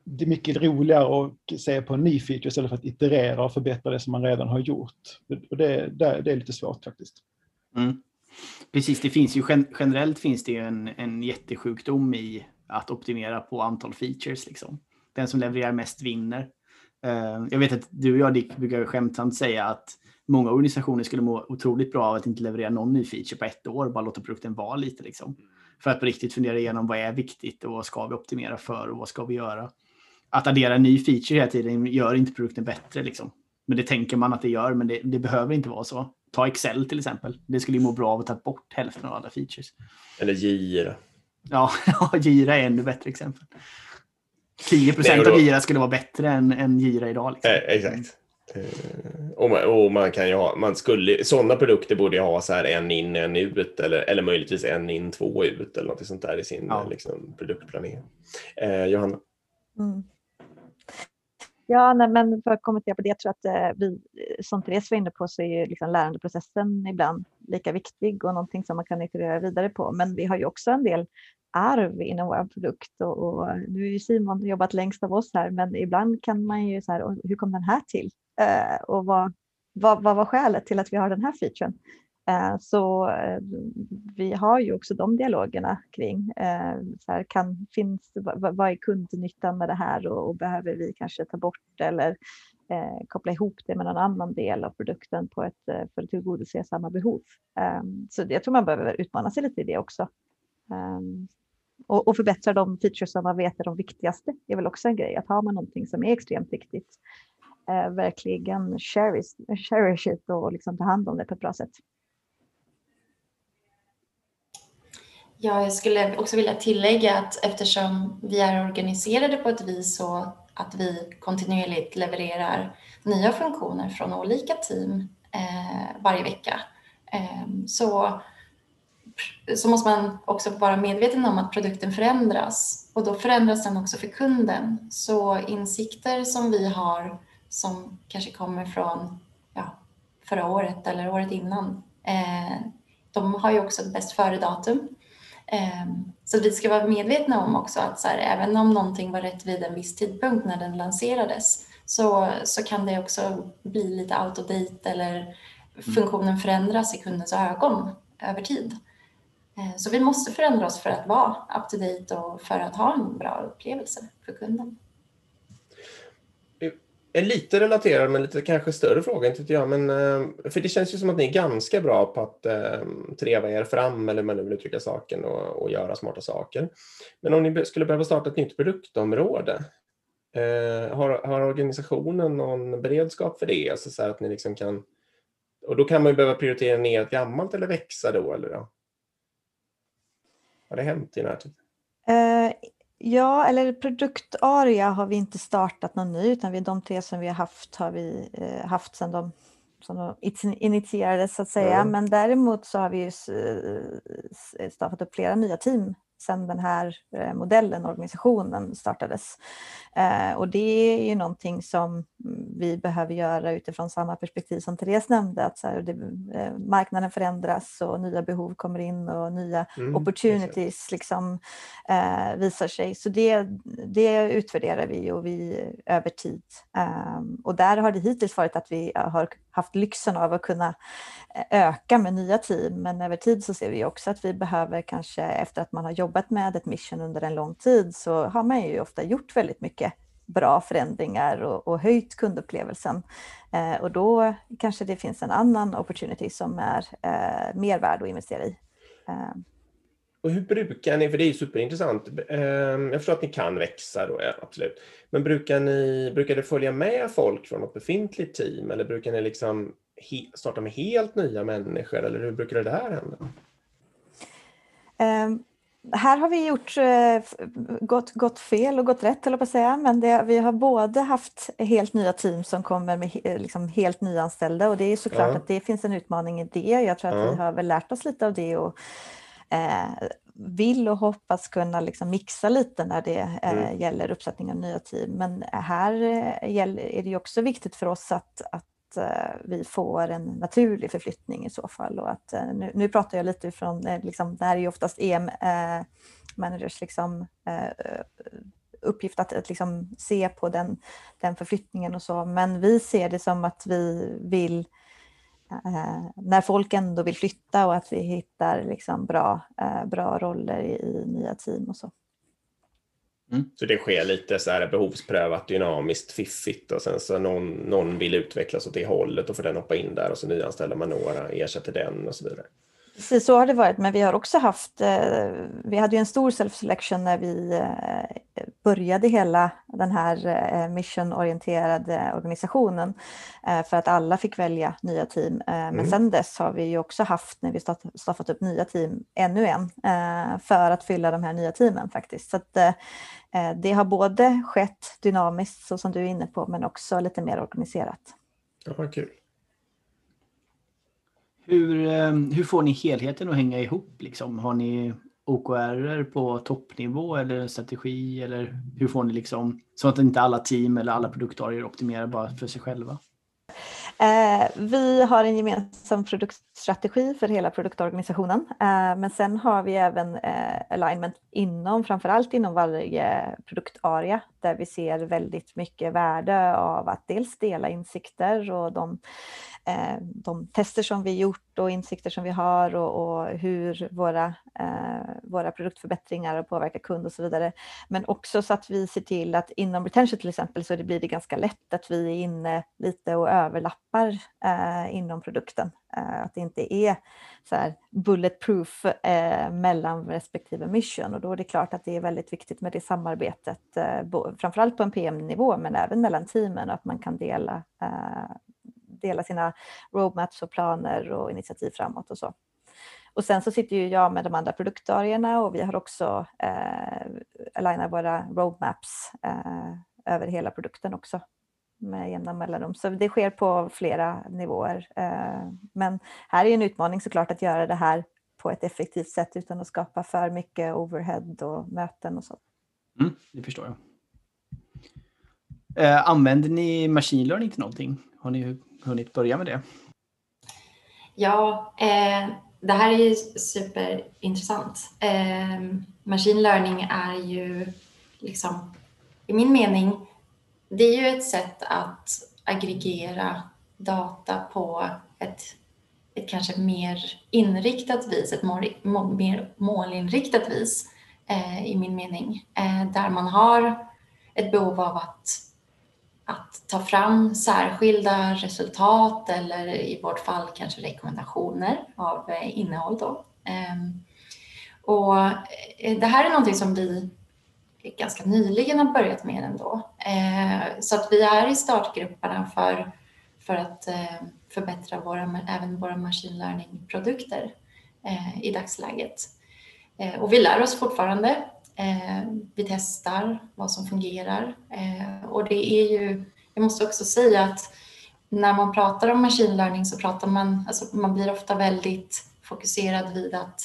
det är mycket roligare att se på en ny feature istället för att iterera och förbättra det som man redan har gjort. Och det, det, det är lite svårt faktiskt. Mm. Precis, det finns ju generellt finns det en, en jättesjukdom i att optimera på antal features. Liksom. Den som levererar mest vinner. Uh, jag vet att du och jag Dick brukar skämtsamt säga att många organisationer skulle må otroligt bra av att inte leverera någon ny feature på ett år, bara låta produkten vara lite. Liksom. För att på riktigt fundera igenom vad är viktigt och vad ska vi optimera för och vad ska vi göra att addera en ny feature hela tiden gör inte produkten bättre. Liksom. Men det tänker man att det gör, men det, det, behöver inte vara så. Ta Excel till exempel. Det skulle ju må bra av att ta bort hälften av alla features. Eller Gira. Ja, Gira är ännu bättre exempel. 10 procent av Gira skulle vara bättre än, än Gira idag. Liksom. Eh, exakt. Eh, och man, och man, kan ju ha, man skulle, sådana produkter borde ju ha så här en in, en ut eller, eller möjligtvis en in, två ut eller något sånt där i sin ja. liksom, produktplanering. Eh, Johanna? Mm. Ja, nej, men för att kommentera på det, jag tror att eh, vi, som Therese var inne på, så är ju liksom lärandeprocessen ibland lika viktig och någonting som man kan iterera vidare på. Men vi har ju också en del arv inom vår produkt och, och nu har ju Simon jobbat längst av oss här, men ibland kan man ju så här, hur kom den här till? Eh, och vad, vad, vad var skälet till att vi har den här featuren? Eh, så eh, vi har ju också de dialogerna kring eh, så här, kan, finns, vad, är kundnyttan med det här och, och behöver vi kanske ta bort eller eh, koppla ihop det med någon annan del av produkten på ett, för att tillgodose samma behov. Ehm, så jag tror man behöver utmana sig lite i det också. Ehm, och, och, förbättra de features som man vet är de viktigaste Det är väl också en grej. Att har man någonting som är extremt viktigt, eh, verkligen cherish, cherish it och liksom ta hand om det på ett bra sätt. Ja, jag skulle också vilja tillägga att eftersom vi är organiserade på ett vis så att vi kontinuerligt levererar nya funktioner från olika team eh, varje vecka eh, så, så måste man också vara medveten om att produkten förändras och då förändras den också för kunden. Så insikter som vi har som kanske kommer från ja, förra året eller året innan eh, de har ju också ett bäst före-datum så vi ska vara medvetna om också att så här, även om någonting var rätt vid en viss tidpunkt när den lanserades så, så kan det också bli lite out of date eller mm. funktionen förändras i kundens ögon över tid. Ehm, så vi måste förändra oss för att vara up to date och för att ha en bra upplevelse för kunden en lite relaterad men lite kanske större fråga, inte jag. Men, eh, för det känns ju som att ni är ganska bra på att eh, treva er fram, eller hur man nu vill uttrycka saken, och, och, göra smarta saker. Men om ni skulle behöva starta ett nytt produktområde, eh, har, har organisationen någon beredskap för det? Alltså så att ni liksom kan, och då kan man ju behöva prioritera ner ett gammalt eller växa då, eller då? Har det hänt i närtid? Ja, eller produktaria har vi inte startat någon ny, utan vi, de tre som vi har haft har vi eh, haft sedan de, som de initierades så att säga. Mm. Men däremot så har vi ju startat upp flera nya team sedan den här eh, modellen, organisationen startades. Eh, och det är ju någonting som vi behöver göra utifrån samma perspektiv som Therese nämnde, att så här, det, eh, marknaden förändras och nya behov kommer in och nya mm, opportunities liksom, eh, visar sig. Så det, det utvärderar vi och vi över tid. Eh, och där har det hittills varit att vi har haft lyxen av att kunna eh, öka med nya team, men över tid så ser vi också att vi behöver kanske efter att man har jobbat med ett mission under en lång tid så har man ju ofta gjort väldigt mycket bra förändringar och, och höjt kundupplevelsen. Eh, och då kanske det finns en annan opportunity som är eh, mer värd att investera i. Eh. Och hur brukar ni, för det är superintressant, eh, jag förstår att ni kan växa då, ja, absolut. Men brukar ni, brukar det följa med folk från något befintligt team eller brukar ni liksom starta med helt nya människor eller hur brukar det där hända? Um, här har vi gjort eh, gått, gått fel och gått rätt, eller på att säga. Men det, vi har både haft helt nya team som kommer med liksom, helt nyanställda och det är såklart ja. att det finns en utmaning i det. Jag tror att ja. vi har väl lärt oss lite av det och vill och hoppas kunna liksom mixa lite när det eh, mm. gäller uppsättning av nya team. Men här eh, är det också viktigt för oss att, att Eh, vi får en naturlig förflyttning i så fall. Och att, eh, nu, nu pratar jag lite från, eh, liksom, det här är ju oftast EM-managers liksom, uppgift att, att liksom se på den, den förflyttningen och så. Men vi ser det som att vi vill, eh, när folk ändå vill flytta och att vi hittar liksom bra, eh, bra roller i, i, nya team och så. Mm. Så det sker lite så här behovsprövat, dynamiskt, fiffigt och sen så någon, någon vill utvecklas åt det hållet och får den hoppa in där och så nyanställer man några, ersätter den och så vidare. Precis så har det varit, men vi har också haft, eh, vi hade ju en stor self-selection när vi eh, började hela den här eh, missionorienterade organisationen för att alla fick välja nya team. Men mm. sen dess har vi ju också haft, när vi startat upp nya team, ännu en för att fylla de här nya teamen faktiskt. Så att, det har både skett dynamiskt, så som du är inne på, men också lite mer organiserat. Ja, kul. Hur, ehm, hur får ni helheten att hänga ihop? Liksom? Har ni OKR på toppnivå eller strategi? Eller hur får ni liksom, så att inte alla team eller alla produktarier optimerar bara för sig själva? Eh, vi har en gemensam produktstrategi för hela produktorganisationen, eh, men sen har vi även eh, alignment inom, framförallt inom varje produktarea, där vi ser väldigt mycket värde av att dels dela insikter och de eh, de tester som vi gjort och insikter som vi har och, och hur våra, eh, våra produktförbättringar påverkar kund och så vidare. Men också så att vi ser till att inom retention till exempel så det blir det ganska lätt att vi är inne lite och överlappar eh, inom produkten. Eh, att det inte är så här bulletproof eh, mellan respektive mission och då är det klart att det är väldigt viktigt med det samarbetet, eh, framförallt på en PM-nivå men även mellan teamen, att man kan dela eh, dela sina roadmaps och planer och initiativ framåt och så. Och sen så sitter ju jag med de andra produktarierna och vi har också eh, alignat våra roadmaps eh, över hela produkten också med jämna mellanrum. Så det sker på flera nivåer. Eh, men här är en utmaning såklart att göra det här på ett effektivt sätt utan att skapa för mycket overhead och möten och så. Mm, det förstår jag. Eh, använder ni machine learning till någonting? Har ni hunnit börja med det? Ja, eh, det här är ju superintressant. Eh, machine learning är ju liksom, i min mening, det är ju ett sätt att aggregera data på ett, ett kanske mer inriktat vis, ett more, mer målinriktat vis eh, i min mening, eh, där man har ett behov av att att ta fram särskilda resultat eller i vårt fall kanske rekommendationer av eh, innehåll. Då. Ehm, och eh, det här är någonting som vi ganska nyligen har börjat med ändå. Ehm, så att vi är i startgrupperna för, för att eh, förbättra våra, även våra machine learning-produkter i dagsläget. Ehm, och vi lär oss fortfarande Eh, vi testar vad som fungerar eh, och det är ju, jag måste också säga att när man pratar om machine learning så pratar man, alltså man blir ofta väldigt fokuserad vid att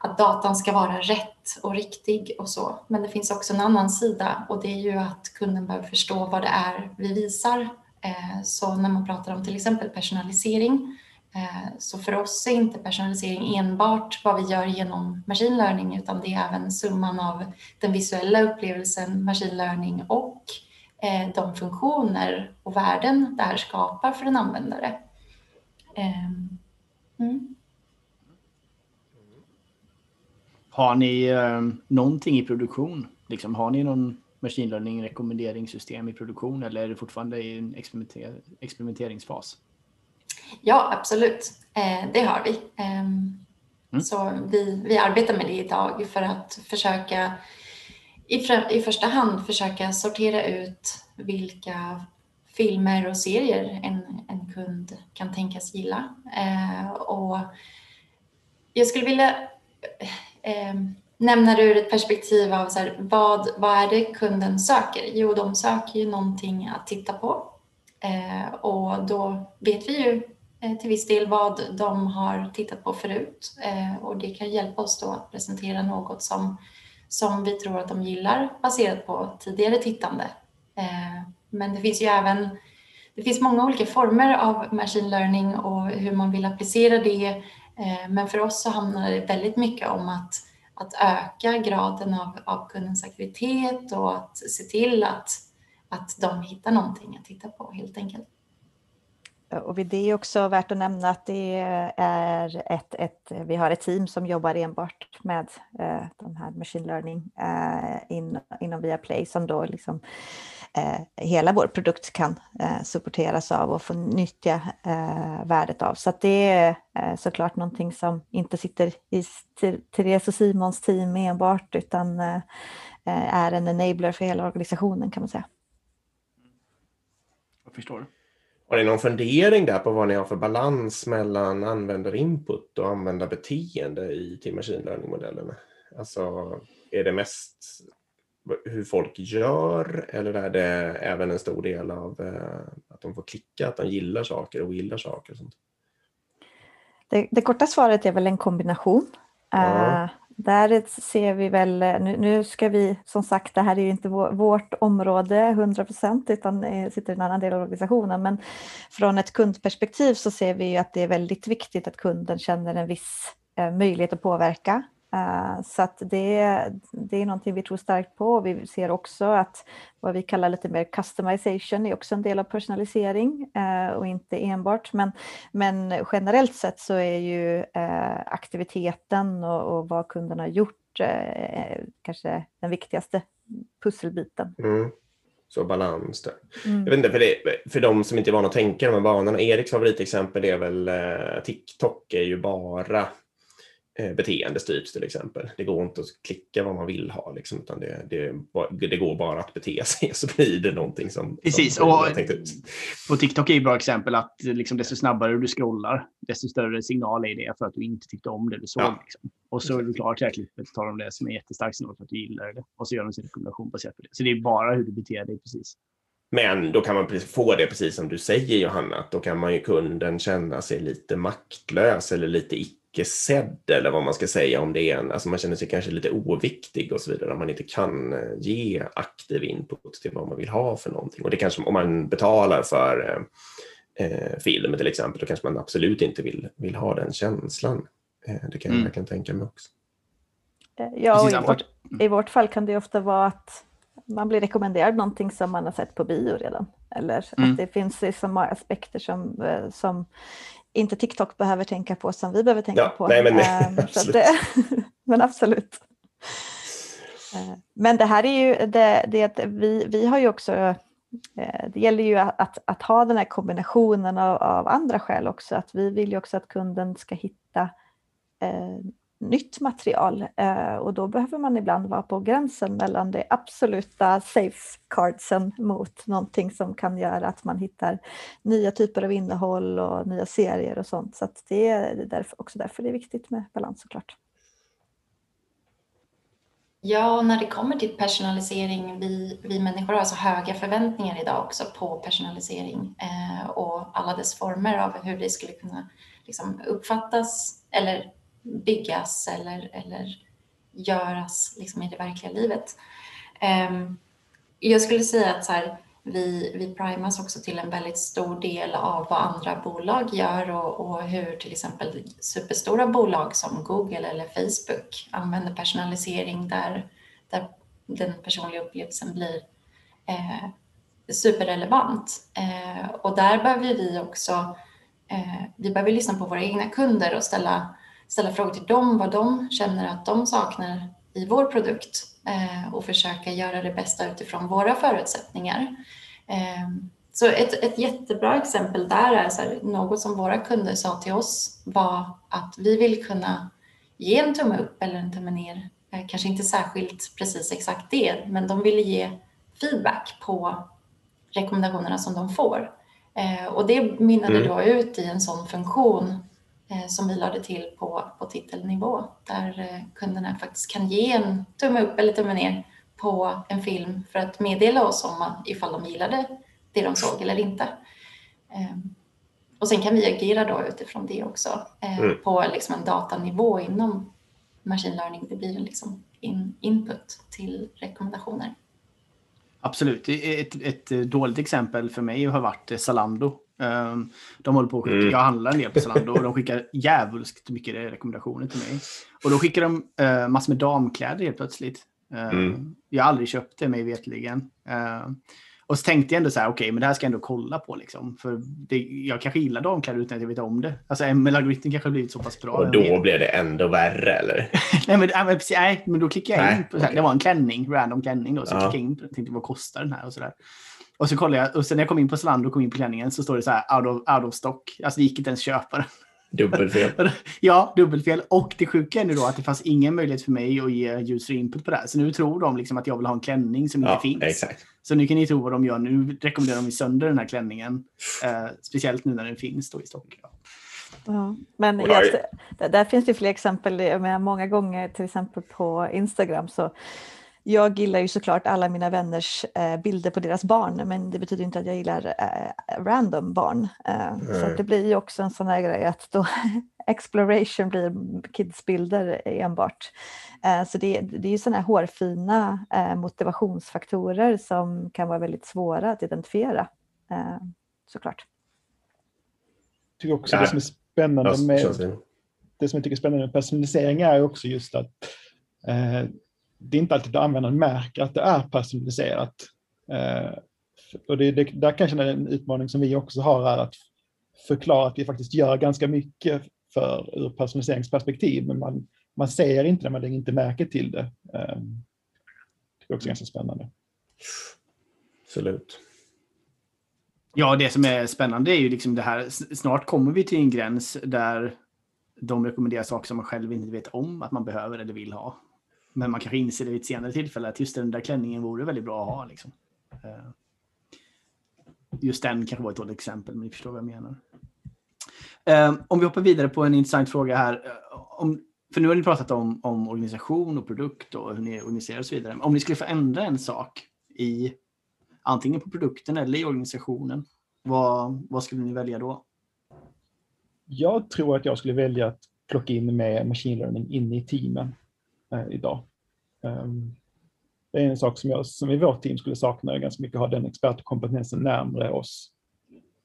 att datan ska vara rätt och riktig och så. Men det finns också en annan sida och det är ju att kunden behöver förstå vad det är vi visar. Eh, så när man pratar om till exempel personalisering Eh, Eh, så för oss är inte personalisering enbart vad vi gör genom machine learning utan det är även summan av den visuella upplevelsen, machine learning och eh, de funktioner och värden det här skapar för en användare. Ehm, mm. Har ni eh, någonting i produktion? Liksom, har ni någon machine learning rekommenderingssystem i produktion eller är det fortfarande i en experimenter experimenteringsfas? Ja, absolut. Eh, det har vi. Eh, mm. Så vi, vi arbetar med det idag för att försöka i, i första hand försöka sortera ut vilka filmer och serier en, en kund kan tänkas gilla. Eh, och jag skulle vilja eh, nämna det ur ett perspektiv av så här, vad, vad är det kunden söker? Jo, de söker ju någonting att titta på. Eh, och då vet vi ju Eh, till viss del vad de har tittat på förut eh, och det kan hjälpa oss då att presentera något som, som vi tror att de gillar baserat på tidigare tittande. Eh, men det finns ju även det finns många olika former av machine learning och hur man vill applicera det. Men för oss så handlar det väldigt mycket om att, att öka graden av, av kundens aktivitet och att se till att, att de hittar någonting att titta på helt enkelt. Eh, och det är också värt att nämna att det är ett, ett, vi har ett team som jobbar enbart med eh, de här machine learning eh, in, inom Viaplay som då liksom eh, hela vår produkt kan eh, supporteras av och få nyttja eh, värdet av. Så det är eh, såklart någonting som inte sitter i Therese och Simons team enbart utan eh, eh, är en enabler för hela organisationen kan man säga. Jag förstår. Har ni någon fundering där på vad ni har för balans mellan användarinput och användarbeteende i till machine learning-modellerna? Alltså, är det mest hur folk gör eller är det även en stor del av eh, att de får klicka, att de gillar saker och gillar saker? Och sånt? Det, det korta svaret är väl en kombination. Ja. Där ser vi väl, nu, nu, ska vi som sagt, det här är ju inte vårt område 100 procent utan eh, sitter i en annan del av organisationen, men från ett kundperspektiv så ser vi ju att det är väldigt viktigt att kunden känner en viss eh, möjlighet att påverka så att det, det är någonting vi tror starkt på. Vi ser också att vad vi kallar lite mer customization är också en del av personalisering uh, och inte enbart. Men, men generellt sett så är ju uh, aktiviteten och, och, vad kunden har gjort kanske den viktigaste pusselbiten. Mm. Så balans där. Mm. Jag vet inte, för, det, för de som inte är vana att tänka de här banorna, Eriks favoritexempel är väl TikTok är ju bara Eh, beteendestyrt till exempel. Det går inte att klicka vad man vill ha, liksom, utan det, det, det går bara att bete sig så blir det någonting som... Precis, som och på TikTok är ett bra exempel att liksom, desto snabbare du scrollar, desto större signal är det för att du inte tyckte om det du såg. Ja. Liksom. Och så är du klar till det klippet, tar de det som är jättestark signal för att du gillar det och så gör de sin rekommendation baserat på det. Så det är bara hur du beter dig precis. Men då kan man få det precis som du säger Johanna, att då kan man ju kunden känna sig lite maktlös eller lite icke sedd eller vad man ska säga om det är en, alltså man känner sig kanske lite oviktig och så vidare, om man inte kan eh, ge aktiv input till vad man vill ha för någonting. Och det kanske om man betalar för eh, eh film till exempel, då kanske man absolut inte vill, vill ha den känslan. Eh, det kan mm. jag kan tänka mig också. Eh, ja, och i vårt, i vårt fall kan det ofta vara att man blir rekommenderad någonting som man har sett på bio redan. Eller mm. att det finns så många aspekter som, som inte TikTok behöver tänka på som vi behöver tänka ja, på. Nej, men, nej, ehm, absolut. Det, men absolut. Ehm, men det här är ju, det, det, vi, vi har ju också, eh, det gäller ju att, att ha den här kombinationen av, av andra skäl också, att vi vill ju också att kunden ska hitta eh, nytt material eh, och då behöver man ibland vara på gränsen mellan det absoluta safeguardsen mot någonting som kan göra att man hittar nya typer av innehåll och nya serier och sånt. Så det är därför, också därför det är viktigt med balans såklart. Ja, när det kommer till personalisering, vi, vi människor har så höga förväntningar idag också på personalisering eh, och alla dess former av hur det skulle kunna liksom, uppfattas eller byggas eller, eller göras liksom i det verkliga livet. Um, jag skulle säga att så här, vi, vi primas också till en väldigt stor del av vad andra bolag gör och, och, hur till exempel superstora bolag som Google eller Facebook använder personalisering där, där den personliga upplevelsen blir eh, superrelevant. Eh, och där behöver vi också eh, vi behöver lyssna på våra egna kunder och ställa, ställa frågor till dem vad de känner att de saknar i vår produkt eh, och försöka göra det bästa utifrån våra förutsättningar. Ehm, så ett, ett jättebra exempel där är så här, något som våra kunder sa till oss var att vi vill kunna ge en tumme upp eller en tumme ner. Eh, kanske inte särskilt precis exakt det, men de ville ge feedback på rekommendationerna som de får. Eh, och det mynnade mm. då ut i en sån funktion eh, som vi lade till på, på titelnivå där kunderna faktiskt kan ge en tumme upp eller tumme ner på en film för att meddela oss om ifall de gillade det de såg eller inte. Ehm, och sen kan vi agera då utifrån det också eh, mm. på liksom en datanivå inom machine learning. Det blir en liksom in, input till rekommendationer. Absolut. Ett, ett dåligt exempel för mig har varit Zalando. Ehm, de håller på att skicka, mm. jag handlar en del på Zalando och de skickar djävulskt mycket rekommendationer till mig. Och då skickar de uh, massor med damkläder helt plötsligt. Eh, mm. Jag har aldrig köpt det mig vetligen. Uh, och så tänkte jag ändå så här, okej, okay, men det här ska jag ändå kolla på liksom. För det, jag kanske gillar damkläder utan att jag vet om det. Alltså ML-algoritmen kanske har blivit så pass bra. Och då blev det ändå värre eller? nej, men, nej, nej, men då klickade jag in på, okay. det var en klänning, random klänning då. Så ja. klickade jag in på tänkte vad kostar den här och sådär. Och så kollade jag, och sen när jag kom in på Zalando och kom in på klänningen så står det så här out of, out of stock. Alltså det gick inte ens köpa den. Dubbelfel. ja, dubbelfel. Och det sjuka är nu då att det fanns ingen möjlighet för mig att ge user input på det här. Så nu tror de liksom att jag vill ha en klänning som inte ja, finns. Exakt. Så nu kan ni tro vad de gör. Nu rekommenderar de sönder den här klänningen. Eh, speciellt nu när den finns då i stock. Ja. Ja, men just, där finns det fler exempel. Med många gånger till exempel på Instagram så jag gillar ju såklart alla mina vänners eh, bilder på deras barn, men det betyder inte att jag gillar eh, random barn. Eh, mm. Så det blir ju också en sån här grej att då exploration blir kidsbilder enbart. Eh, så det, det är ju sådana här hårfina eh, motivationsfaktorer som kan vara väldigt svåra att identifiera, eh, såklart. Jag tycker också det som är spännande med det som jag tycker är spännande med personalisering är också just att det är inte alltid att användaren märker att det är personaliserat. Eh, och det, det, där kanske en utmaning som vi också har är att förklara att vi faktiskt gör ganska mycket för, ur personaliseringsperspektiv, men man, man ser inte det, man lägger inte märke till det. Eh, det är också ganska spännande. Absolut. Ja, det som är spännande är ju liksom det här, snart kommer vi till en gräns där de rekommenderar saker som man själv inte vet om att man behöver eller vill ha. Men man kanske inser det vid ett senare tillfälle att just den där klänningen vore väldigt bra att ha. Liksom. Eh, just den kanske var ett dåligt exempel, men ni förstår vad jag menar. Eh, om vi hoppar vidare på en intressant fråga här. Eh, om, för nu har ni pratat om, om organisation och produkt och hur ni organiserar och så vidare. Om ni skulle få ändra en sak i antingen på produkten eller i organisationen, vad, vad skulle ni välja då? Jag tror att jag skulle välja att plocka in med machine learning in i teamen eh, idag. Um, det är en sak som, jag, som i vårt team skulle sakna ganska mycket, ha den expertkompetensen närmre oss.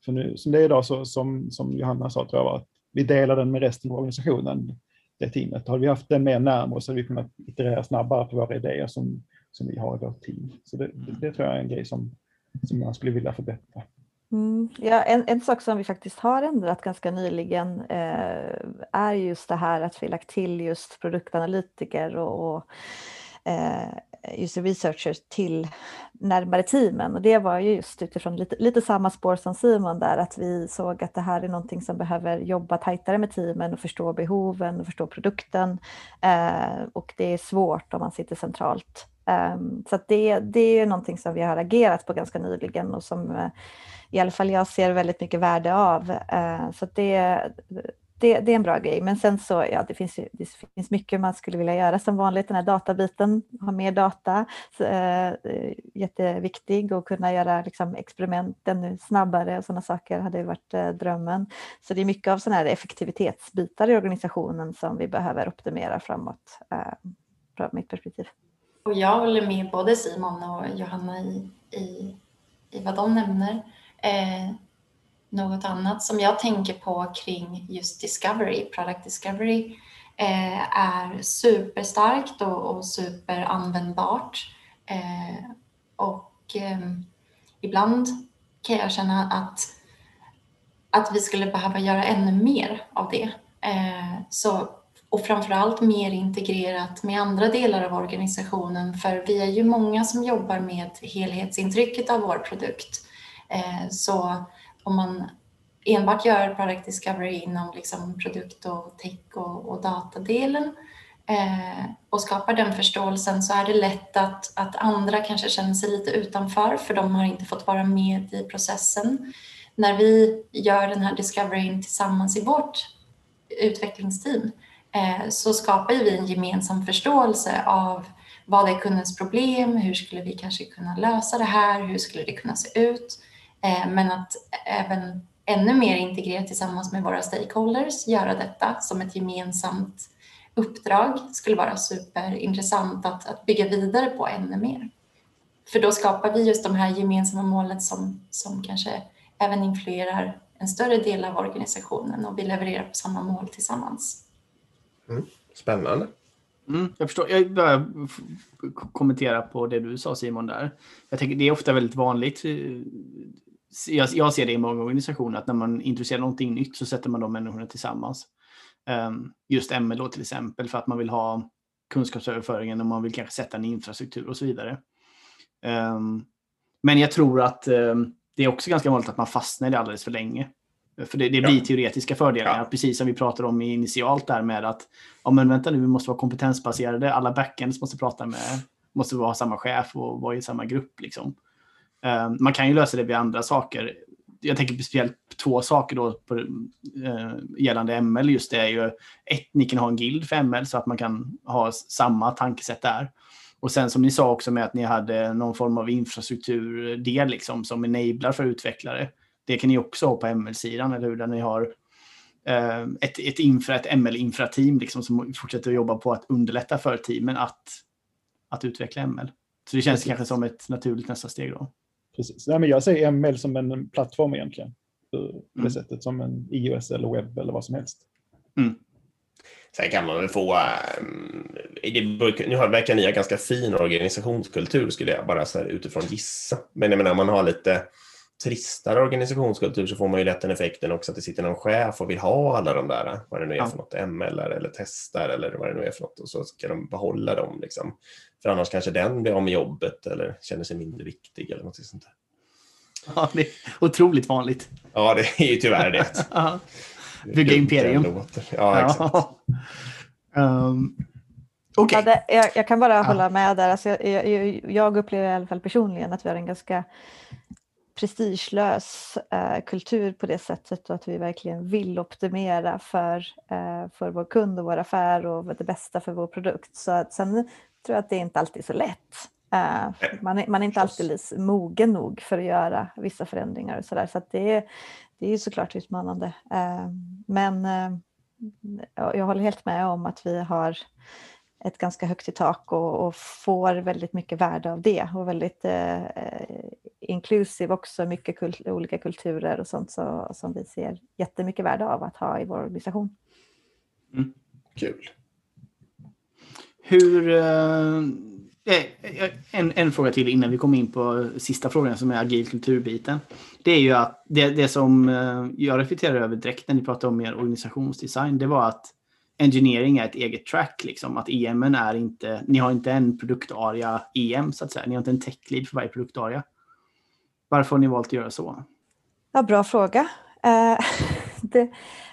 För nu, som det är idag, så, som, som Johanna sa, tror jag, att vi delar den med resten av organisationen, det teamet. Har vi haft den mer närmare så hade vi kunnat iterera snabbare på våra idéer som, som vi har i vårt team. Så det, det, det tror jag är en grej som, som jag skulle vilja förbättra. Mm, ja, en, en, sak som vi faktiskt har ändrat ganska nyligen eh, är just det här att vi lagt till just produktanalytiker och, och Eh, user researchers till närmare teamen och det var ju just utifrån lite, lite samma spår som Simon där att vi såg att det här är någonting som behöver jobba tajtare med teamen och förstå behoven och förstå produkten eh, och det är svårt om man sitter centralt. Eh, så det, det är någonting som vi har agerat på ganska nyligen och som eh, i alla fall jag ser väldigt mycket värde av. Så det, det, det, är en bra grej. Men sen så, ja, det finns, det finns mycket man skulle vilja göra som vanligt. Den här databiten, ha mer data, så, äh, jätteviktig och kunna göra liksom, experiment ännu snabbare och sådana saker hade varit äh, drömmen. Så det är mycket av sådana här effektivitetsbitar i organisationen som vi behöver optimera framåt, äh, från mitt perspektiv. Och jag håller med både Simon och Johanna i, i, i vad de nämner. Eh, något annat som jag tänker på kring just discovery, product discovery, eh, är superstarkt och, och superanvändbart. Eh, och eh, ibland kan jag känna att, att vi skulle behöva göra ännu mer av det. Eh, så, och framförallt mer integrerat med andra delar av organisationen, för vi är ju många som jobbar med helhetsintrycket av vår produkt. Eh, så om man enbart gör product discovery inom liksom produkt och tech och, och datadelen eh, och skapar den förståelsen så är det lätt att, att andra kanske känner sig lite utanför för de har inte fått vara med i processen. När vi gör den här discoveryn tillsammans i vårt utvecklingsteam eh, så skapar vi en gemensam förståelse av vad är kundens problem, hur skulle vi kanske kunna lösa det här, hur skulle det kunna se ut? Eh, men att även ännu mer integrerat tillsammans med våra stakeholders, göra detta som ett gemensamt uppdrag skulle vara superintressant att, att bygga vidare på ännu mer. För då skapar vi just de här gemensamma målen som, som kanske även influerar en större del av organisationen och vi levererar på samma mål tillsammans. Mm. Spännande. Mm, jag förstår. Jag bara kommentera på det du sa Simon där. Jag tänker det är ofta väldigt vanligt jag, jag, ser det i många organisationer att när man introducerar någonting nytt så sätter man de människorna tillsammans. Um, just ML då till exempel för att man vill ha kunskapsöverföringen och man vill kanske sätta en infrastruktur och så vidare. Um, men jag tror att um, det är också ganska vanligt att man fastnar i det alldeles för länge. För det, det blir ja. teoretiska fördelar, ja. precis som vi pratade om initialt där med att ja men vänta nu, vi måste vara kompetensbaserade, alla backends måste prata med, måste vara samma chef och vara i samma grupp liksom. Eh, man kan ju lösa det via andra saker. Jag tänker speciellt två saker då på, uh, gällande ML. Just det är ju ett, ni kan ha en guild för ML så att man kan ha samma tankesätt där. Och sen som ni sa också med att ni hade någon form av infrastrukturdel liksom, som enablar för utvecklare. Det kan ni också ha på ML-sidan, eller hur? Där ni har uh, ett, ett, infra, ett ML-infrateam liksom, som fortsätter att jobba på att underlätta för teamen att, att utveckla ML. Så det känns Precis. kanske som ett naturligt nästa steg då. Precis. Nej, men jag ser ML som en plattform egentligen. På det mm. sättet som en iOS eller webb eller vad som helst. Mm. Sen kan man väl få, um, det, nu verkar ni ha ganska fin organisationskultur skulle jag bara så här utifrån gissa. Men jag menar om man har lite tristare organisationskultur så får man ju lätt den effekten också att det sitter någon chef och vill ha alla de där, vad det nu är för något, ML eller testar eller vad det nu är för något och så ska de behålla dem. Liksom. För annars kanske den blir av med jobbet eller känner sig mindre viktig eller något sånt där. Ja, det är otroligt vanligt. Ja, det är ju tyvärr det. Bygga imperium. Ja, exakt. Um, okay. ja, det, jag, jag, kan bara hålla med där. Alltså, jag, jag, jag, upplever i alla fall personligen att vi har en ganska prestigelös eh, kultur på det sättet och att vi verkligen vill optimera för, eh, för vår kund och vår affär och det bästa för vår produkt. Så att sen tror jag att det inte alltid är så lätt. Eh, man, är, man är inte alltid mogen nog för att göra vissa förändringar och sådär. Så, så det, är, det är såklart utmanande. Eh, men eh, jag håller helt med om att vi har ett ganska högt i tak och, och, får väldigt mycket värde av det och väldigt eh, inklusive också mycket kult, olika kulturer och sånt så, som vi ser jättemycket värde av att ha i vår organisation. Mm. Kul. Hur... Eh, eh, eh, en, en fråga till innan vi kommer in på sista frågan som är agil kulturbiten. Det är ju att det, det som eh, jag reflekterar över direkt när ni pratar om er organisationsdesign, det var att engineering är ett eget track. Liksom, att EM är inte, ni har inte en produktaria EM så att säga. Ni har inte en tech lead för varje produktaria. Varför har ni valt att göra så? Ja, bra fråga. Eh, det,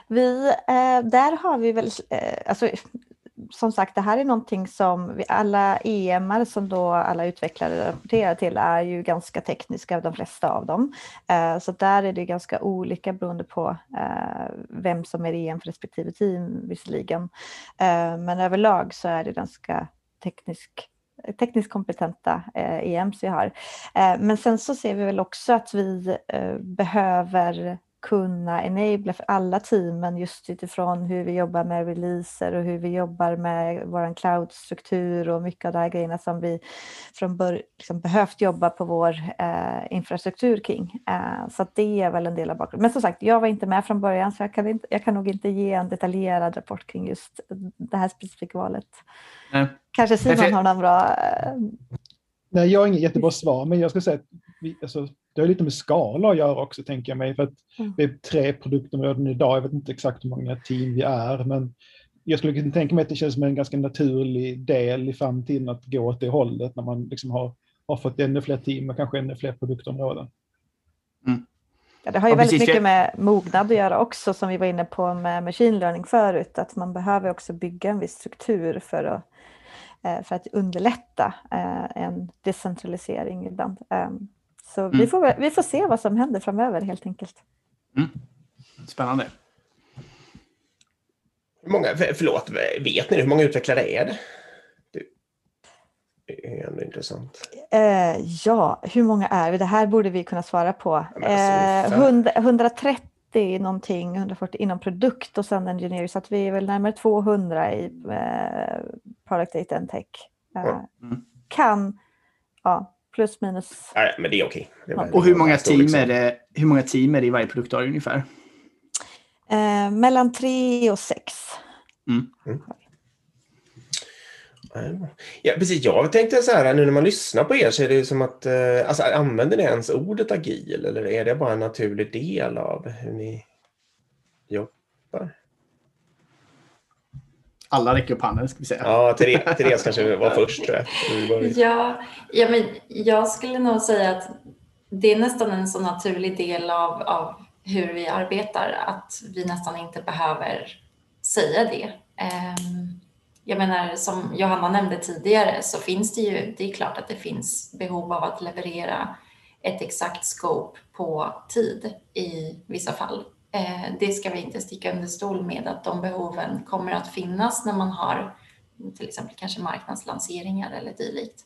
vi, eh, där har vi väl, eh, alltså, som sagt, det här är någonting som vi, alla EMR som då alla utvecklare rapporterar till är ju ganska tekniska, de flesta av dem. Eh, så där är det ganska olika beroende på eh, vem som är EM för respektive team visserligen. Eh, men överlag så är det ganska teknisk tekniskt kompetenta eh, EMs vi har. Eh, men sen så ser vi väl också att vi eh, behöver kunna enabla för alla teamen just utifrån hur vi jobbar med releaser och hur vi jobbar med vår cloud-struktur och mycket av de här grejerna som vi från början liksom behövt jobba på vår eh, infrastruktur kring. Eh, så det är väl en del av bakgrunden. Men som sagt, jag var inte med från början så jag kan, inte, jag kan nog inte ge en detaljerad rapport kring just det här specifika valet. Nej. Kanske Simon har någon bra... Eh... Nej, jag har inget jättebra svar, men jag ska säga att vi, alltså, det har lite med skala att göra också, tänker jag mig. För att mm. Vi är tre produktområden idag, jag vet inte exakt hur många team vi är, men jag skulle kunna tänka mig att det känns som en ganska naturlig del i framtiden att gå åt det hållet när man liksom har, har fått ännu fler team och kanske ännu fler produktområden. Mm. Ja, det har ju ja, väldigt precis. mycket med mognad att göra också, som vi var inne på med machine learning förut, att man behöver också bygga en viss struktur för att, eh, för att underlätta eh, en decentralisering ibland. Så mm. vi, får, vi får se vad som händer framöver helt enkelt. Mm. Spännande. Hur många, förlåt, vet ni hur många utvecklare är det? Det är ändå intressant. Eh, ja, hur många är vi? Det här borde vi kunna svara på. Eh, 100, 130 någonting, 140 inom produkt och sen engineering, så att vi är väl närmare 200 i eh, product data and tech. Eh, mm. Kan, ja, plus minus. Nej, men det är okej. Okay. Och hur många, team är det, hur många team är det i varje produktdag ungefär? Eh, mellan tre och sex. Mm. Mm. Ja, precis. Jag tänkte så här, nu när man lyssnar på er så är det som att, eh, alltså använder ni ens ordet agil eller är det bara en naturlig del av hur ni jobbar? Alla räcker upp handen, ska vi säga. Ja, Therese, Therese kanske var först. Tror jag. Ja, ja men jag skulle nog säga att det är nästan en så naturlig del av, av hur vi arbetar att vi nästan inte behöver säga det. Ehm, jag menar, som Johanna nämnde tidigare så finns det ju, det är klart att det finns behov av att leverera ett exakt scope på tid i vissa fall. Eh, det ska vi inte sticka under stol med att de behoven kommer att finnas när man har till exempel kanske marknadslanseringar eller dylikt.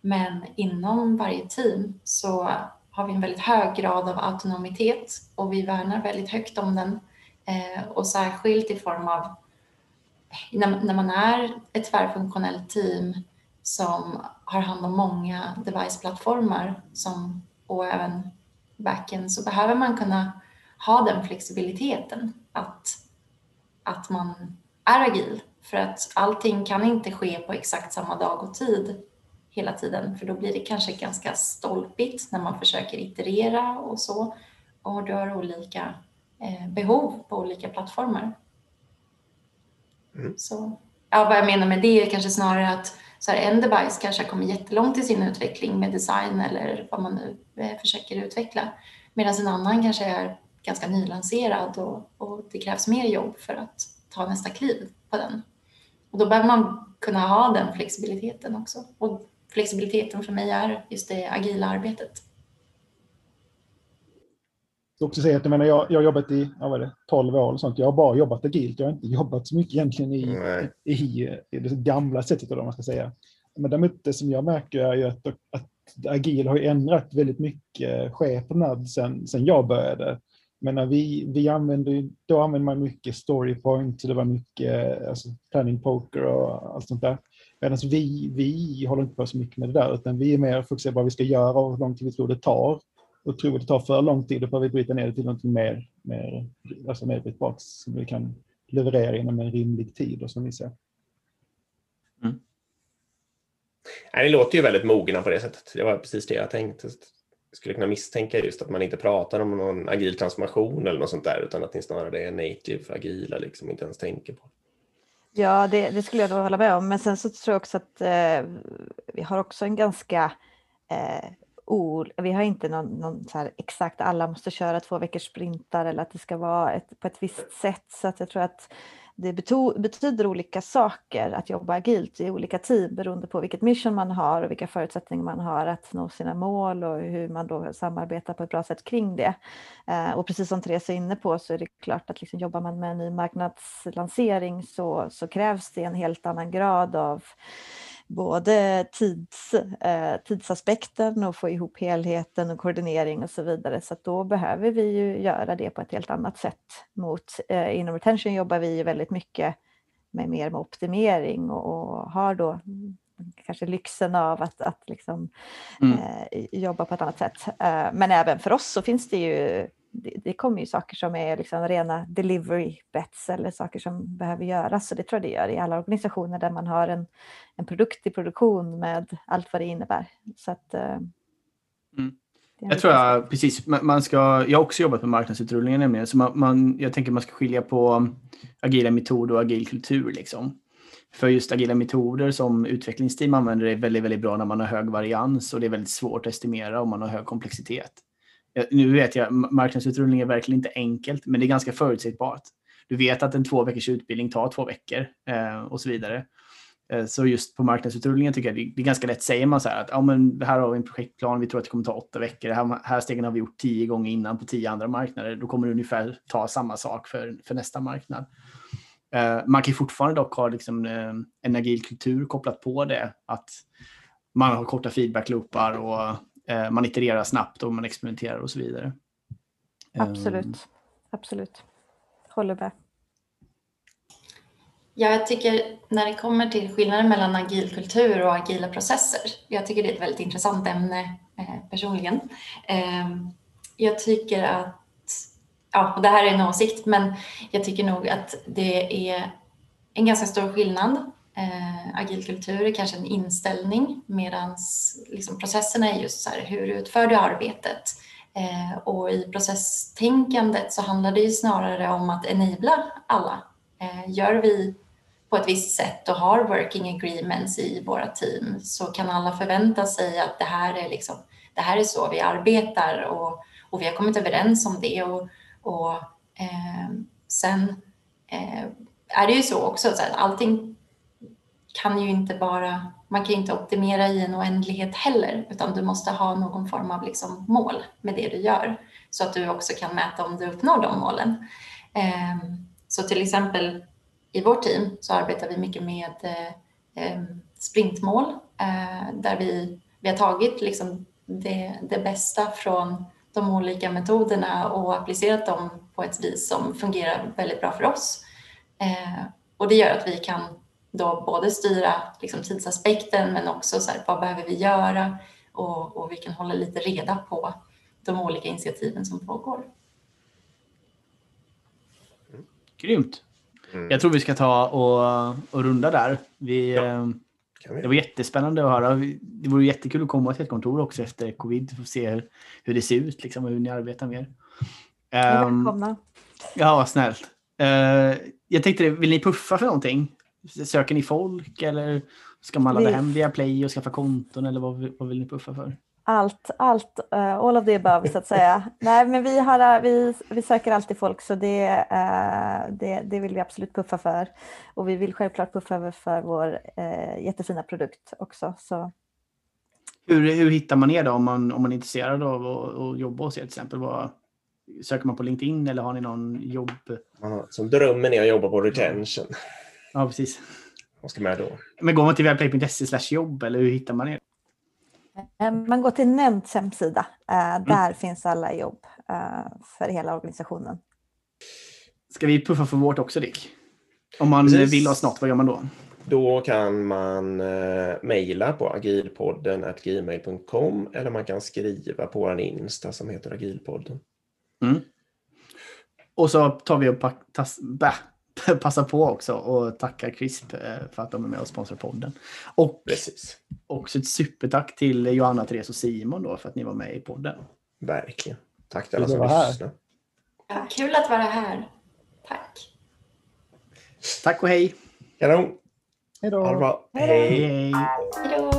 Men inom varje team så har vi en väldigt hög grad av autonomitet och vi värnar väldigt högt om den eh, och särskilt i form av när man är ett tvärfunktionellt team som har hand om många deviceplattformar som, och även backend så behöver man kunna ha den flexibiliteten att, att man är agil. För att allting kan inte ske på exakt samma dag och tid hela tiden, för då blir det kanske ganska stolpigt när man försöker iterera och så. Och du har olika eh, behov på olika plattformar. Mm. Så, ja, vad jag menar med det är kanske snarare att så här, en device kanske har kommit jättelångt i sin utveckling med design eller vad man nu eh, försöker utveckla. Medan en annan kanske är ganska nylanserad och, och det krävs mer jobb för att ta nästa kliv på den. Och då behöver man kunna ha den flexibiliteten också. Och flexibiliteten för mig är just det agila arbetet. Jag också säga att jag, menar, jag, jag har jobbat i ja, vad det, 12 år, och sånt. jag har bara jobbat agilt. Jag har inte jobbat så mycket egentligen i, i, i, det gamla sättet, eller man ska säga. Men däremot det som jag märker är ju att, att agil har ändrat väldigt mycket skepnad sen, sen jag började. Men vi, vi använde, då använde man mycket storypoint, det var mycket alltså, planning poker och allt sånt där. Medan vi, vi håller inte på så mycket med det där, utan vi är mer fokuserade på vad vi ska göra och hur lång tid vi tror det tar. Och tror vi det tar för lång tid, då får vi bryta ner det till något mer, mer, alltså mer som vi kan leverera inom en rimlig tid och som vi ser. Mm. Nej, det låter ju väldigt mogna på det sättet. Det var precis det jag tänkte skulle kunna misstänka just att man inte pratar om någon agil transformation eller något sånt där utan att ni snarare är native agila, liksom inte ens tänker på. Ja, det, det skulle jag då hålla med om. Men sen så tror jag också att eh, vi har också en ganska eh, ol, vi har inte någon, någon så exakt alla måste köra två veckors sprintar eller att det ska vara ett, på ett visst sätt. Så att jag tror att det betyder olika saker att jobba agilt i olika team beroende på vilket mission man har och vilka förutsättningar man har att nå sina mål och hur man då samarbetar på ett bra sätt kring det. Eh, och precis som Therese är inne på så är det klart att liksom jobbar man med en ny marknadslansering så, så krävs det en helt annan grad av både tids, eh, tidsaspekten och få ihop helheten och koordinering och så vidare. Så då behöver vi ju göra det på ett helt annat sätt. Mot, eh, inom retention jobbar vi ju väldigt mycket med mer med optimering och, och har då kanske lyxen av att, att liksom, mm. eh, jobba på ett annat sätt. Eh, men även för oss så finns det ju det, det kommer ju saker som är liksom rena delivery bets eller saker som behöver göras. Och det tror jag det gör i alla organisationer där man har en, en produkt i produktion med allt vad det innebär. Så att, uh, mm. Jag tror jag, precis, man ska, jag har också jobbat med marknadsutrullningen nämligen, så man, man, jag tänker man ska skilja på agila metoder och agil kultur. Liksom. För just agila metoder som utvecklingsteam använder är väldigt, väldigt bra när man har hög varians och det är väldigt svårt att estimera om man har hög komplexitet Eh, nu vet jag, marknadsutrullning är verkligen inte enkelt, men det är ganska förutsägbart. Du vet att en två veckors utbildning tar två veckor eh, och så vidare. Eh, så just på marknadsutrullningen tycker jag det, det är ganska lätt. Säger man så här att ja, men här har vi en projektplan, vi tror att det kommer ta åtta veckor. Det här, här stegen har vi gjort tio gånger innan på tio andra marknader. Då kommer det ungefär ta samma sak för, för nästa marknad. Eh, man kan fortfarande dock ha liksom, eh, en agil kultur kopplat på det. Att man har korta feedbackloopar och man itererar snabbt och man experimenterar och så vidare. Absolut, um. absolut. Håller med. Ja, jag tycker när det kommer till skillnaden mellan agil kultur och agila processer, jag tycker det är ett väldigt intressant ämne eh, personligen. Eh, jag tycker att, ja, och det här är en åsikt, men jag tycker nog att det är en ganska stor skillnad Eh, agil kultur är kanske en inställning medan liksom, processerna är just så här, hur utför du arbetet? Eh, och i processtänkandet så handlar det ju snarare om att enabla alla. Eh, gör vi på ett visst sätt och har working agreements i våra team så kan alla förvänta sig att det här är, liksom, det här är så vi arbetar och, och vi har kommit överens om det. Och, och eh, sen eh, är det ju så också att allting kan ju inte bara, man kan ju inte optimera i en oändlighet heller, utan du måste ha någon form av liksom mål med det du gör så att du också kan mäta om du uppnår de målen. Ehm, så till exempel i vårt team så arbetar vi mycket med eh, ehm, sprintmål eh, där vi, vi har tagit liksom det, det bästa från de olika metoderna och applicerat dem på ett vis som fungerar väldigt bra för oss. Eh, och det gör att vi kan då både styra liksom, tidsaspekten men också så här, vad behöver vi göra och, och vi kan hålla lite reda på de olika initiativen som pågår. Grymt. Mm. Jag tror vi ska ta och, och runda där. Vi, ja, vi. Det var jättespännande att höra. Det vore jättekul att komma till ett kontor också efter covid för att se hur, hur det ser ut liksom, och hur ni arbetar med Um, Välkomna. Ja, snällt. Uh, jag tänkte, vill ni puffa för någonting? Söker ni folk eller ska man ladda vi... hem via Play och skaffa konton eller vad, vad vill ni puffa för? Allt, allt, uh, all of the above så att säga. Nej, men vi, har, vi, vi söker alltid folk så det, uh, det, det vill vi absolut puffa för. Och vi vill självklart puffa för vår uh, jättefina produkt också. Så. Hur, hur hittar man er då om man, om man är intresserad av att, jobba hos er till exempel? Vad, söker man på LinkedIn eller har ni någon jobb? som drömmen är att jobba på retention. Ja, precis. Vad ska med då? Men går man till webplay.se jobb eller hur hittar man er? Eh, man går till Nämnds hemsida. Eh, mm. Där mm. finns alla jobb eh, för hela organisationen. Ska vi puffa för vårt också Dick? Om man Precis. vill ha något, vad gör man då? Då kan man eh, mejla på agilpodden gmail.com eller man kan skriva på vår Insta som heter agilpodden. Mm. Och så tar vi och tas, bä, passa på också och tacka CRISP eh, för att de är med och sponsrar podden. Och Precis. också ett supertack till Johanna, Therese och Simon då för att ni var med i podden. Verkligen. Tack till alla som lyssnade. Ja, kul att vara här. Tack. Tack och hej. Kanon. Hej då. Ha det bra. Hej. Hej då.